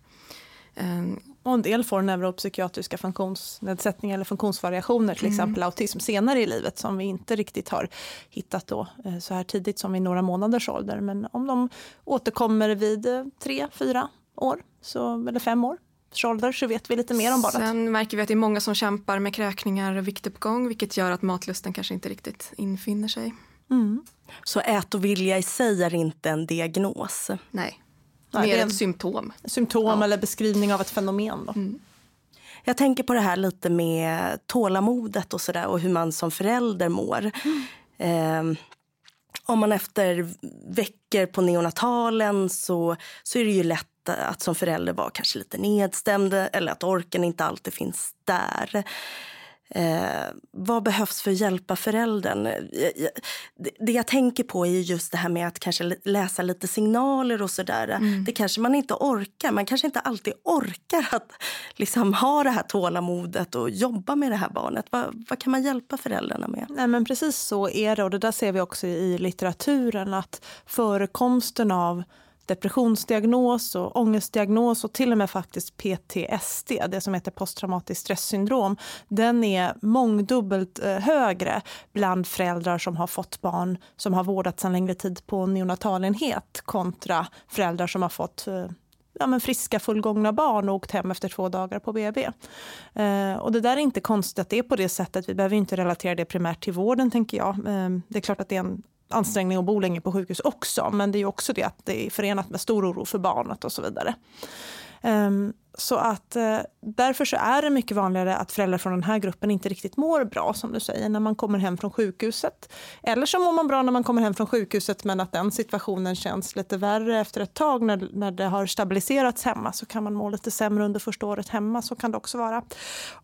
och en del får neuropsykiatriska funktionsnedsättningar eller funktionsvariationer, till mm. exempel autism, senare i livet som vi inte riktigt har hittat då, eh, så här tidigt som vid några månaders ålder. Men om de återkommer vid eh, tre, fyra år, så, eller fem år, ålder så vet vi lite mer om barnet. Sen märker vi att det är många som kämpar med kräkningar och viktuppgång vilket gör att matlusten kanske inte riktigt infinner sig. Mm. Så ätovilja i sig är inte en diagnos? Nej. Nej, Mer ett symptom. Symptom ja. eller beskrivning av ett fenomen. Då. Mm. Jag tänker på det här lite med tålamodet och, så där, och hur man som förälder mår. Mm. Eh, om man efter veckor på neonatalen så, så är det ju lätt att som förälder vara kanske lite nedstämd eller att orken inte alltid finns där. Eh, vad behövs för att hjälpa föräldern? Eh, det, det jag tänker på är just det här med att kanske läsa lite signaler och sådär. Mm. Det kanske man inte orkar. Man kanske inte alltid orkar att liksom ha det här tålamodet och jobba med det här barnet. Vad, vad kan man hjälpa föräldrarna med? Nej, men precis så är det och det där ser vi också i litteraturen att förekomsten av depressionsdiagnos och ångestdiagnos och till och med faktiskt PTSD, det som heter posttraumatiskt stresssyndrom, den är mångdubbelt eh, högre bland föräldrar som har fått barn som har vårdats en längre tid på neonatalenhet kontra föräldrar som har fått eh, ja, men friska, fullgångna barn och åkt hem efter två dagar på BB. Eh, och det där är inte konstigt att det är på det sättet. Vi behöver inte relatera det primärt till vården, tänker jag. Eh, det är klart att det är en ansträngning att bo länge på sjukhus också. Men det är också det att det är förenat med stor oro för barnet och så vidare. Um, så att uh, därför så är det mycket vanligare att föräldrar från den här gruppen inte riktigt mår bra som du säger när man kommer hem från sjukhuset. Eller så mår man bra när man kommer hem från sjukhuset men att den situationen känns lite värre efter ett tag när, när det har stabiliserats hemma så kan man må lite sämre under första året hemma. Så kan det också vara.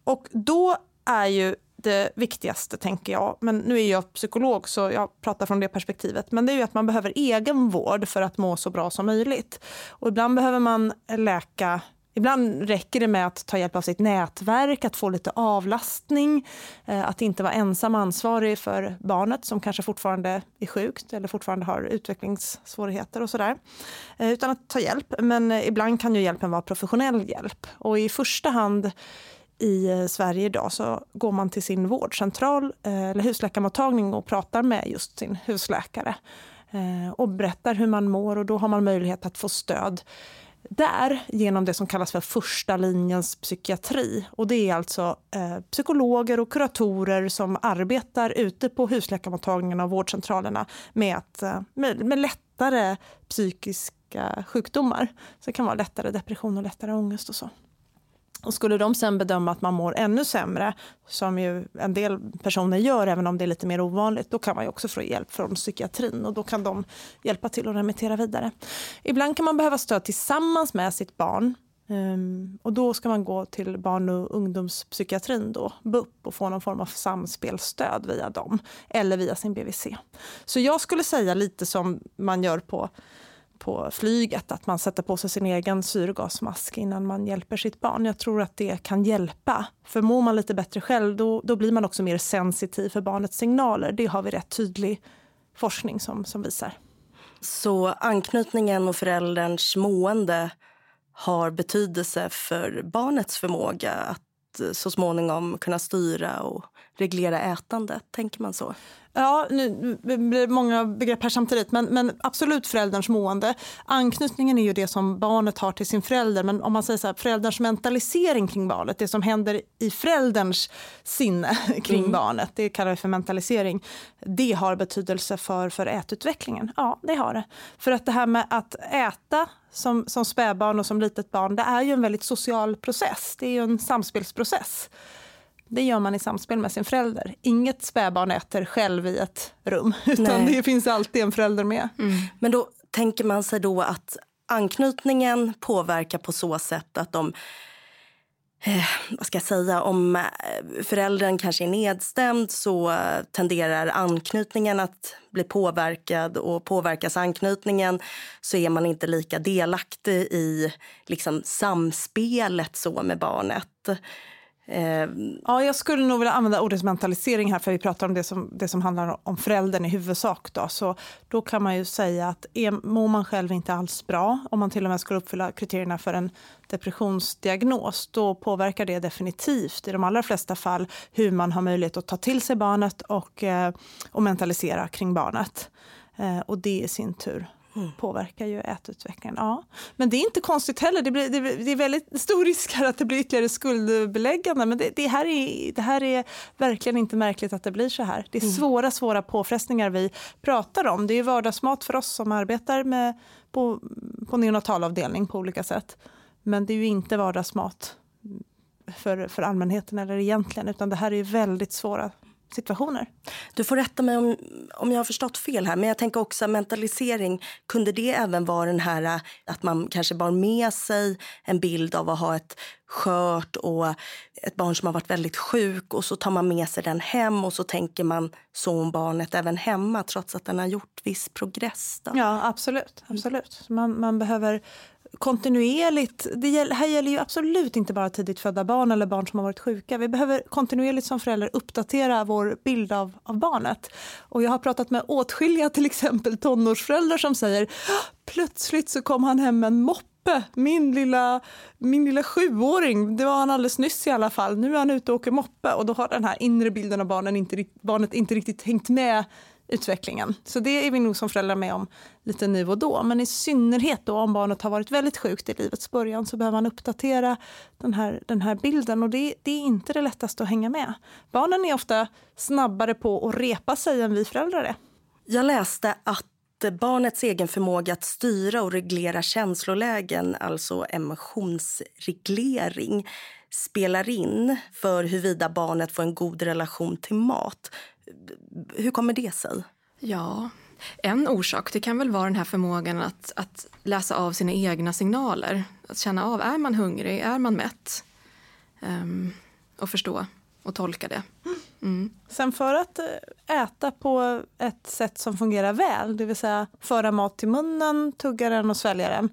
Och då är ju det viktigaste, tänker jag. Men nu är jag psykolog, så jag pratar från det perspektivet. Men det är ju att man behöver egen vård för att må så bra som möjligt. Och ibland behöver man läka Ibland räcker det med att ta hjälp av sitt nätverk, att få lite avlastning, eh, att inte vara ensam ansvarig för barnet som kanske fortfarande är sjukt eller fortfarande har utvecklingssvårigheter och sådär. Eh, utan att ta hjälp. Men eh, ibland kan ju hjälpen vara professionell hjälp. Och i första hand i eh, Sverige idag så går man till sin vårdcentral eh, eller husläkarmottagning och pratar med just sin husläkare eh, och berättar hur man mår och då har man möjlighet att få stöd där genom det som kallas för första linjens psykiatri. Och det är alltså eh, psykologer och kuratorer som arbetar ute på husläkarmottagningarna och vårdcentralerna med, att, med, med lättare psykiska sjukdomar. Så det kan vara lättare depression och lättare ångest och så. Och skulle de sen bedöma att man mår ännu sämre, som ju en del personer gör, även om det är lite mer ovanligt, då kan man också få hjälp från psykiatrin och då kan de hjälpa till att remittera vidare. Ibland kan man behöva stöd tillsammans med sitt barn. Ehm, och då ska man gå till barn och ungdomspsykiatrin, då, BUP, och få någon form av samspelsstöd via dem eller via sin BVC. Så jag skulle säga lite som man gör på på flyget, att man sätter på sig sin egen syrgasmask innan man hjälper sitt barn. Jag tror att det kan hjälpa. För mår man lite bättre själv, då, då blir man också mer sensitiv för barnets signaler. Det har vi rätt tydlig forskning som, som visar. Så anknytningen och förälderns mående har betydelse för barnets förmåga att så småningom kunna styra och reglera ätandet? Tänker man så? Ja, nu blir det många begrepp här samtidigt, men, men, absolut förälderns mående. Anknytningen är ju det som barnet har till sin förälder, men om man säger så här, förälderns mentalisering kring barnet, det som händer i förälderns sinne kring mm. barnet, det kallar vi för mentalisering, det har betydelse för, för ätutvecklingen. Ja, det har det. För att det här med att äta som, som spädbarn och som litet barn, det är ju en väldigt social process. Det är ju en samspelsprocess. Det gör man i samspel med sin förälder. Inget spädbarn äter själv i ett rum, utan Nej. det finns alltid en förälder med. Mm. Men då tänker man sig då att anknytningen påverkar på så sätt att de Eh, vad ska jag säga, om eh, föräldern kanske är nedstämd så tenderar anknytningen att bli påverkad och påverkas anknytningen så är man inte lika delaktig i liksom, samspelet så med barnet. Eh, ja, jag skulle nog vilja använda ordet mentalisering här, för vi pratar om det som, det som handlar om föräldern i huvudsak. Då. Så då kan man ju säga att är, mår man själv inte alls bra, om man till och med skulle uppfylla kriterierna för en depressionsdiagnos, då påverkar det definitivt i de allra flesta fall hur man har möjlighet att ta till sig barnet och, eh, och mentalisera kring barnet. Eh, och det i sin tur mm. påverkar ju ätutvecklingen. Ja. Men det är inte konstigt heller. Det, blir, det, det är väldigt stor risk här att det blir ytterligare skuldbeläggande. Men det, det, här är, det här är verkligen inte märkligt att det blir så här. Det är mm. svåra, svåra påfrestningar vi pratar om. Det är vardagsmat för oss som arbetar med, på, på neonatalavdelning på olika sätt. Men det är ju inte vardagsmat för, för allmänheten eller egentligen, utan det här är väldigt svåra situationer. Du får rätta mig om, om jag har förstått fel här, men jag tänker också mentalisering. Kunde det även vara den här att man kanske bar med sig en bild av att ha ett skört och ett barn som har varit väldigt sjuk och så tar man med sig den hem och så tänker man så om barnet även hemma trots att den har gjort viss progress? Då? Ja, absolut. absolut. Man, man behöver kontinuerligt, det här gäller ju absolut inte bara tidigt födda barn eller barn som har varit sjuka. Vi behöver kontinuerligt som föräldrar uppdatera vår bild av, av barnet. Och jag har pratat med åtskilliga till exempel tonårsföräldrar som säger ah, plötsligt så kom han hem med en moppe min lilla, min lilla sjuåring, det var han alldeles nyss i alla fall, nu är han ute och åker moppe och då har den här inre bilden av barnen inte, barnet inte riktigt hängt med utvecklingen. Så det är vi nog som föräldrar med om lite nu och då. Men i synnerhet då om barnet har varit väldigt sjukt i livets början så behöver man uppdatera den här, den här bilden och det, det är inte det lättaste att hänga med. Barnen är ofta snabbare på att repa sig än vi föräldrar är. Jag läste att barnets egen förmåga att styra och reglera känslolägen, alltså emotionsreglering spelar in för huruvida barnet får en god relation till mat. Hur kommer det sig? Ja, en orsak det kan väl vara den här förmågan att, att läsa av sina egna signaler. Att känna av, är man hungrig, är man mätt? Um, och förstå och tolka det. Mm. Sen för att eh, äta på ett sätt som fungerar väl, det vill säga föra mat till munnen, tugga den och svälja den,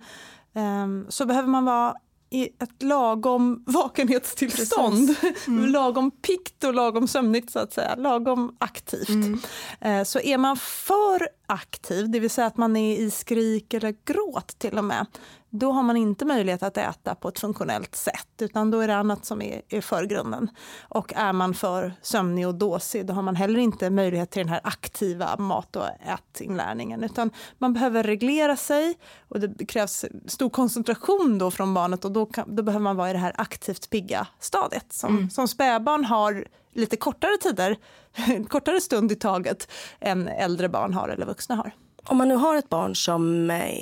um, så behöver man vara i ett lagom vakenhetstillstånd. Mm. lagom pikt och lagom sömnigt så att säga, lagom aktivt. Mm. Eh, så är man för aktiv, det vill säga att man är i skrik eller gråt till och med, då har man inte möjlighet att äta på ett funktionellt sätt, utan då är det annat som är, är förgrunden. Och är man för sömnig och dåsig, då har man heller inte möjlighet till den här aktiva mat och ätinlärningen, utan man behöver reglera sig och det krävs stor koncentration då från barnet och då, kan, då behöver man vara i det här aktivt pigga stadiet. Som, mm. som spädbarn har lite kortare tider, kortare stund i taget än äldre barn har eller vuxna har. Om man nu har ett barn som eh,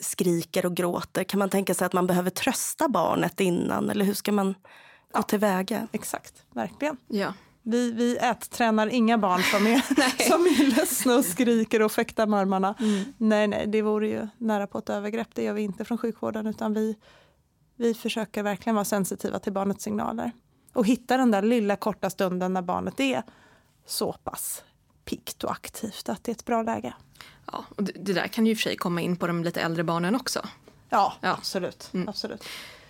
skriker och gråter, kan man tänka sig att man behöver trösta barnet innan? Eller hur ska man gå ja, tillväga? Exakt, verkligen. Ja. Vi, vi ättränar inga barn som är, som är ledsna och skriker och fäktar med armarna. Mm. Nej, nej, det vore ju nära på ett övergrepp. Det gör vi inte från sjukvården utan vi, vi försöker verkligen vara sensitiva till barnets signaler. Och hitta den där lilla korta stunden när barnet är så pass pikt och aktivt att det är ett bra läge. Ja, och det där kan ju i och för sig komma in på de lite äldre barnen också. Ja, ja. absolut. Mm. absolut.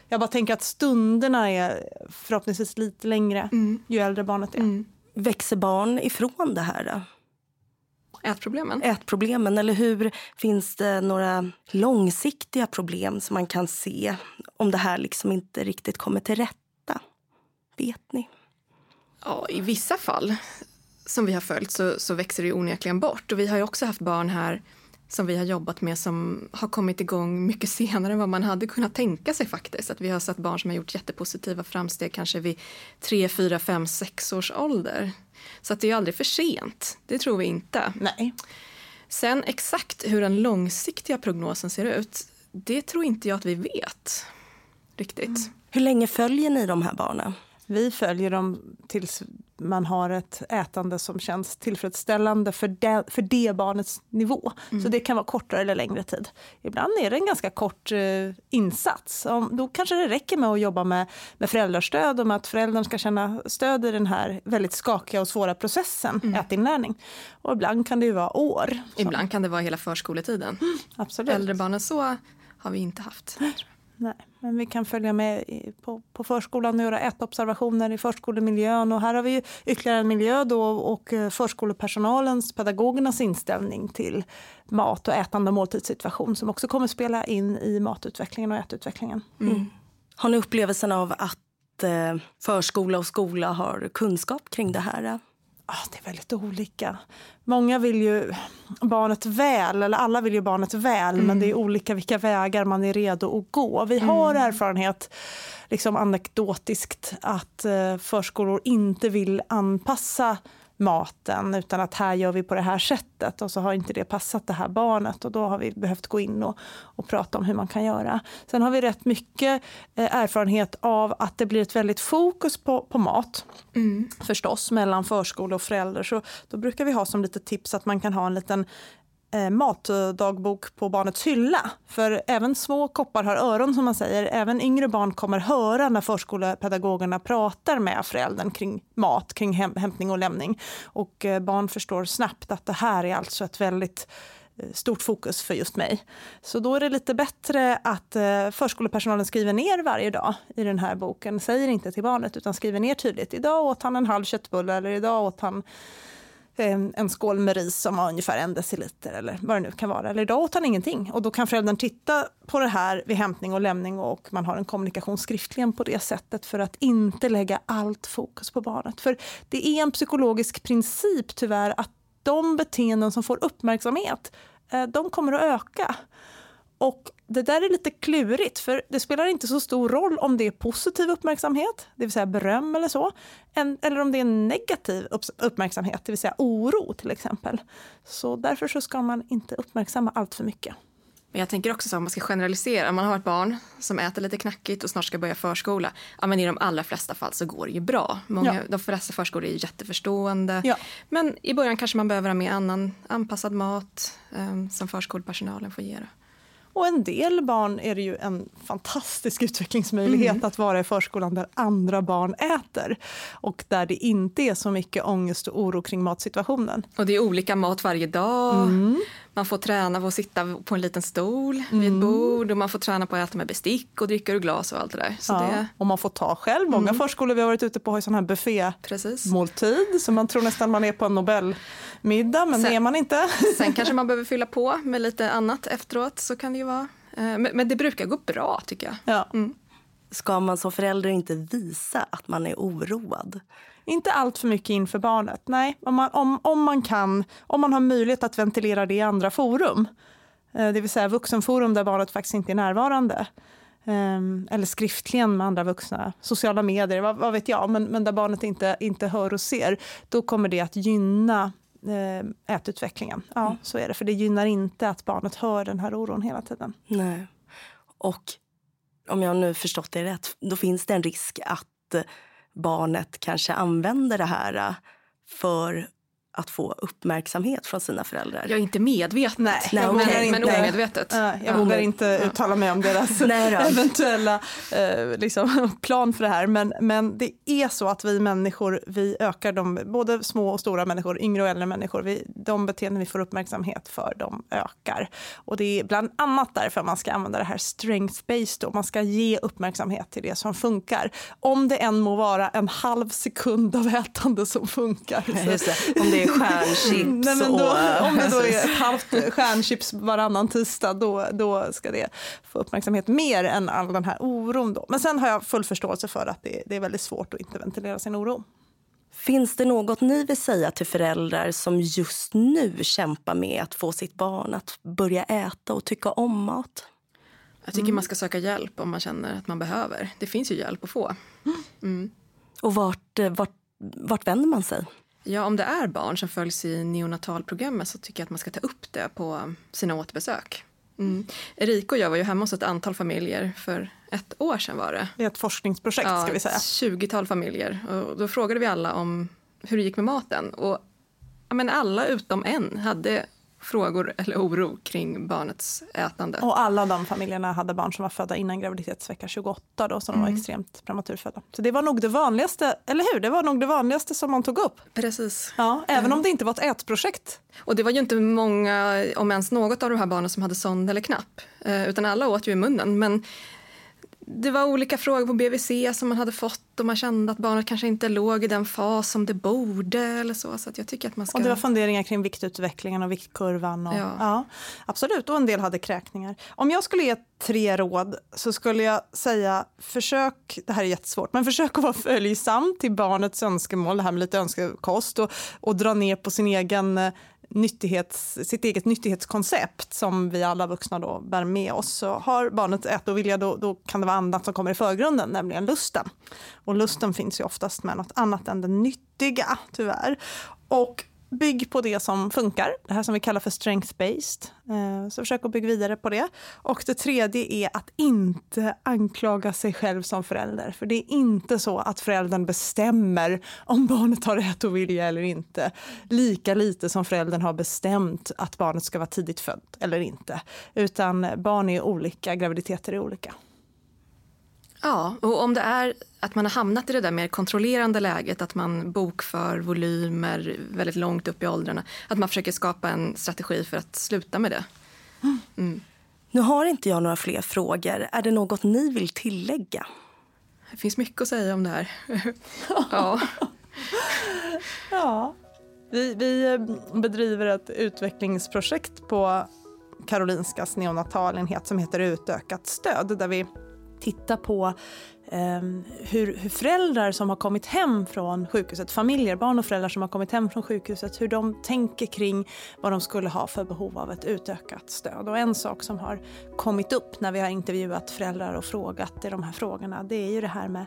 Jag bara tänker att stunderna är förhoppningsvis lite längre mm. ju äldre barnet är. Mm. Växer barn ifrån det här? Ätproblemen? Ätproblemen, eller hur? Finns det några långsiktiga problem som man kan se om det här liksom inte riktigt kommer till rätta? Vet ni? Ja, i vissa fall som vi har följt så, så växer det onekligen bort. Och vi har ju också haft barn här som vi har jobbat med som har kommit igång mycket senare än vad man hade kunnat tänka sig faktiskt. Att vi har sett barn som har gjort jättepositiva framsteg kanske vid 3, 4, 5, 6 års ålder. Så att det är aldrig för sent, det tror vi inte. Nej. Sen exakt hur den långsiktiga prognosen ser ut, det tror inte jag att vi vet riktigt. Mm. Hur länge följer ni de här barnen? Vi följer dem tills man har ett ätande som känns tillfredsställande för det, för det barnets nivå. Mm. Så det kan vara kortare eller längre tid. Ibland är det en ganska kort eh, insats. Om, då kanske det räcker med att jobba med, med föräldrastöd och med att föräldern ska känna stöd i den här väldigt skakiga och svåra processen, mm. ätinlärning. Och ibland kan det ju vara år. Ibland kan det vara hela förskoletiden. Mm, absolut. Äldre barn än så har vi inte haft. Nej, men vi kan följa med på, på förskolan och göra ätobservationer i förskolemiljön. Och här har vi ytterligare en miljö då och eh, förskolepersonalens, pedagogernas inställning till mat och ätande och måltidssituation som också kommer spela in i matutvecklingen och ätutvecklingen. Mm. Mm. Har ni upplevelsen av att eh, förskola och skola har kunskap kring det här? Ah, det är väldigt olika. Många vill ju barnet väl, eller alla vill ju barnet väl mm. men det är olika vilka vägar man är redo att gå. Vi har mm. erfarenhet liksom anekdotiskt att eh, förskolor inte vill anpassa maten utan att här gör vi på det här sättet och så har inte det passat det här barnet och då har vi behövt gå in och, och prata om hur man kan göra. Sen har vi rätt mycket eh, erfarenhet av att det blir ett väldigt fokus på, på mat mm. förstås mellan förskola och förälder så då brukar vi ha som lite tips att man kan ha en liten eh, matdagbok på barnets hylla. För även små koppar har öron som man säger. Även yngre barn kommer höra när förskolepedagogerna pratar med föräldern kring mat, kring häm hämtning och lämning. Och eh, barn förstår snabbt att det här är alltså ett väldigt eh, stort fokus för just mig. Så då är det lite bättre att eh, förskolepersonalen skriver ner varje dag i den här boken. Säger inte till barnet utan skriver ner tydligt. Idag åt han en halv köttbulle eller idag åt han Eh, en skål med ris som var ungefär en deciliter eller vad det nu kan vara. Eller idag åt han ingenting. Och då kan föräldern titta på det här vid hämtning och lämning och man har en kommunikation skriftligen på det sättet för att inte lägga allt fokus på barnet. För det är en psykologisk princip tyvärr att de beteenden som får uppmärksamhet, eh, de kommer att öka. Och det där är lite klurigt, för det spelar inte så stor roll om det är positiv uppmärksamhet, det vill säga beröm eller så, eller om det är negativ uppmärksamhet, det vill säga oro till exempel. Så därför så ska man inte uppmärksamma allt för mycket. Men jag tänker också så om man ska generalisera, om man har ett barn som äter lite knackigt och snart ska börja förskola, ja men i de allra flesta fall så går det ju bra. Många, ja. De flesta förskolor är jätteförstående. Ja. Men i början kanske man behöver ha med annan anpassad mat um, som förskolepersonalen får ge. Det. Och en del barn är det ju en fantastisk utvecklingsmöjlighet mm. att vara i förskolan där andra barn äter och där det inte är så mycket ångest och oro kring matsituationen. Och det är olika mat varje dag. Mm. Man får träna på att sitta på en liten stol mm. vid ett mm. bord och man får träna på att äta med bestick och dricka ur glas och allt det där. Så ja. det... Och man får ta själv. Många mm. förskolor vi har varit ute på har ju sån här buffémåltid så man tror nästan man är på en Nobelmiddag men sen, är man inte. sen kanske man behöver fylla på med lite annat efteråt så kan det ju vara. Eh, men, men det brukar gå bra tycker jag. Ja. Mm. Ska man som förälder inte visa att man är oroad? Inte allt för mycket inför barnet. Nej, om man, om, om man kan, om man har möjlighet att ventilera det i andra forum, eh, det vill säga vuxenforum där barnet faktiskt inte är närvarande, ehm, eller skriftligen med andra vuxna, sociala medier, vad, vad, vet jag, men, men där barnet inte, inte hör och ser, då kommer det att gynna eh, ätutvecklingen. Ja, mm. så är det. För det gynnar inte att barnet hör den här oron hela tiden. Nej. Och om jag nu förstått det rätt, då finns det en risk att barnet kanske använder det här äh, för att få uppmärksamhet från sina föräldrar. Jag är inte medveten, Nej, Nej, okay. men, men omedvetet. Jag ja. vågar inte uttala mig om deras eventuella eh, liksom, plan för det här. Men, men det är så att vi människor, vi ökar de, både små och stora människor, yngre och äldre människor, vi, de beteenden vi får uppmärksamhet för, de ökar. Och det är bland annat därför man ska använda det här strength-based, då. man ska ge uppmärksamhet till det som funkar. Om det än må vara en halv sekund av ätande som funkar. Det. Om det stjärnchips. Nej, då, och, om det då är ett halvt stjärnchips varannan tisdag då, då ska det få uppmärksamhet mer än all den här oron. Då. Men sen har jag full förståelse för att det, det är väldigt svårt att inte ventilera sin oro. Finns det något ni vill säga till föräldrar som just nu kämpar med att få sitt barn att börja äta och tycka om mat? Jag tycker mm. man ska söka hjälp om man känner att man behöver. Det finns ju hjälp att få. Mm. Och vart, vart, vart vänder man sig? Ja, om det är barn som följs i neonatalprogrammet så tycker jag att man ska ta upp det på sina återbesök. Mm. Erika och jag var ju hemma hos ett antal familjer för ett år sedan var det. Det är ett forskningsprojekt ja, ska vi säga. ett tjugotal familjer. Och då frågade vi alla om hur det gick med maten. Och ja, men alla utom en hade frågor eller oro kring barnets ätande. Och alla de familjerna hade barn som var födda innan graviditetsvecka 28 då, som mm. var extremt prematurfödda. Så det var nog det vanligaste, eller hur? Det var nog det vanligaste som man tog upp. Precis. Ja, även mm. om det inte var ett ätprojekt. Och det var ju inte många, om ens något av de här barnen som hade sond eller knapp, eh, utan alla åt ju i munnen. Men det var olika frågor på BVC som man hade fått och man kände att barnet kanske inte låg i den fas som det borde eller så. Så jag tycker att man ska... Och det var funderingar kring viktutvecklingen och viktkurvan. Och, ja. ja. absolut, och en del hade kräkningar. Om jag skulle ge tre råd så skulle jag säga försök, det här är jättesvårt, men försök att vara följsam till barnets önskemål, det här med lite önskekost och, och dra ner på sin egen eh, nyttighets, sitt eget nyttighetskoncept som vi alla vuxna då bär med oss. Så har barnet äta och vilja då, då kan det vara annat som kommer i förgrunden, nämligen lusten. Och lusten finns ju oftast med något annat än det nyttiga, tyvärr. Och bygg på det som funkar, det här som vi kallar för strength-based. Eh, så försök att bygga vidare på det. Och det tredje är att inte anklaga sig själv som förälder. För det är inte så att föräldern bestämmer om barnet har rätt att vilja eller inte. Lika lite som föräldern har bestämt att barnet ska vara tidigt fött eller inte. Utan barn är olika, graviditeter är olika. Ja, och om det är att man har hamnat i det där mer kontrollerande läget, att man bokför volymer väldigt långt upp i åldrarna, att man försöker skapa en strategi för att sluta med det. Mm. Nu har inte jag några fler frågor. Är det något ni vill tillägga? Det finns mycket att säga om det här. ja. ja. Vi, vi eh, bedriver ett utvecklingsprojekt på Karolinskas neonatalenhet som heter Utökat stöd där vi titta på eh, hur, hur, föräldrar som har kommit hem från sjukhuset, familjer, barn och föräldrar som har kommit hem från sjukhuset, hur de tänker kring vad de skulle ha för behov av ett utökat stöd. Och en sak som har kommit upp när vi har intervjuat föräldrar och frågat i de här frågorna, det är ju det här med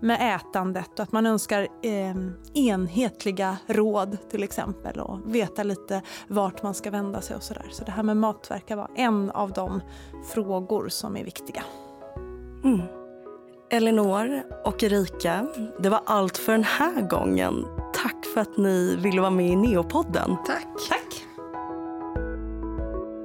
med ätandet och att man önskar eh, enhetliga råd till exempel och veta lite vart man ska vända sig och sådär. Så det här med mat verkar vara en av de frågor som är viktiga. Mm. Elinor och Erika, det var allt för den här gången. Tack för att ni ville vara med i Neopodden. Tack. Tack.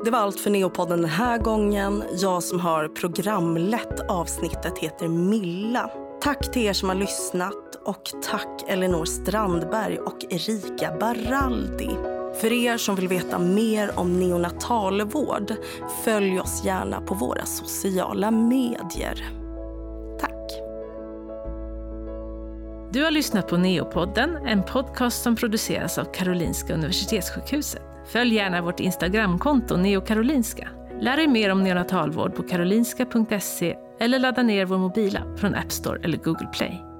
Det var allt för Neopodden den här gången. Jag som har programlett avsnittet heter Milla. Tack till er som har lyssnat och tack Elinor Strandberg och Erika Baraldi. För er som vill veta mer om neonatalvård, följ oss gärna på våra sociala medier. Tack. Du har lyssnat på Neopodden, en podcast som produceras av Karolinska Universitetssjukhuset. Följ gärna vårt Instagramkonto neokarolinska. Lär dig mer om neonatalvård på karolinska.se eller ladda ner vår mobila från App Store eller Google Play.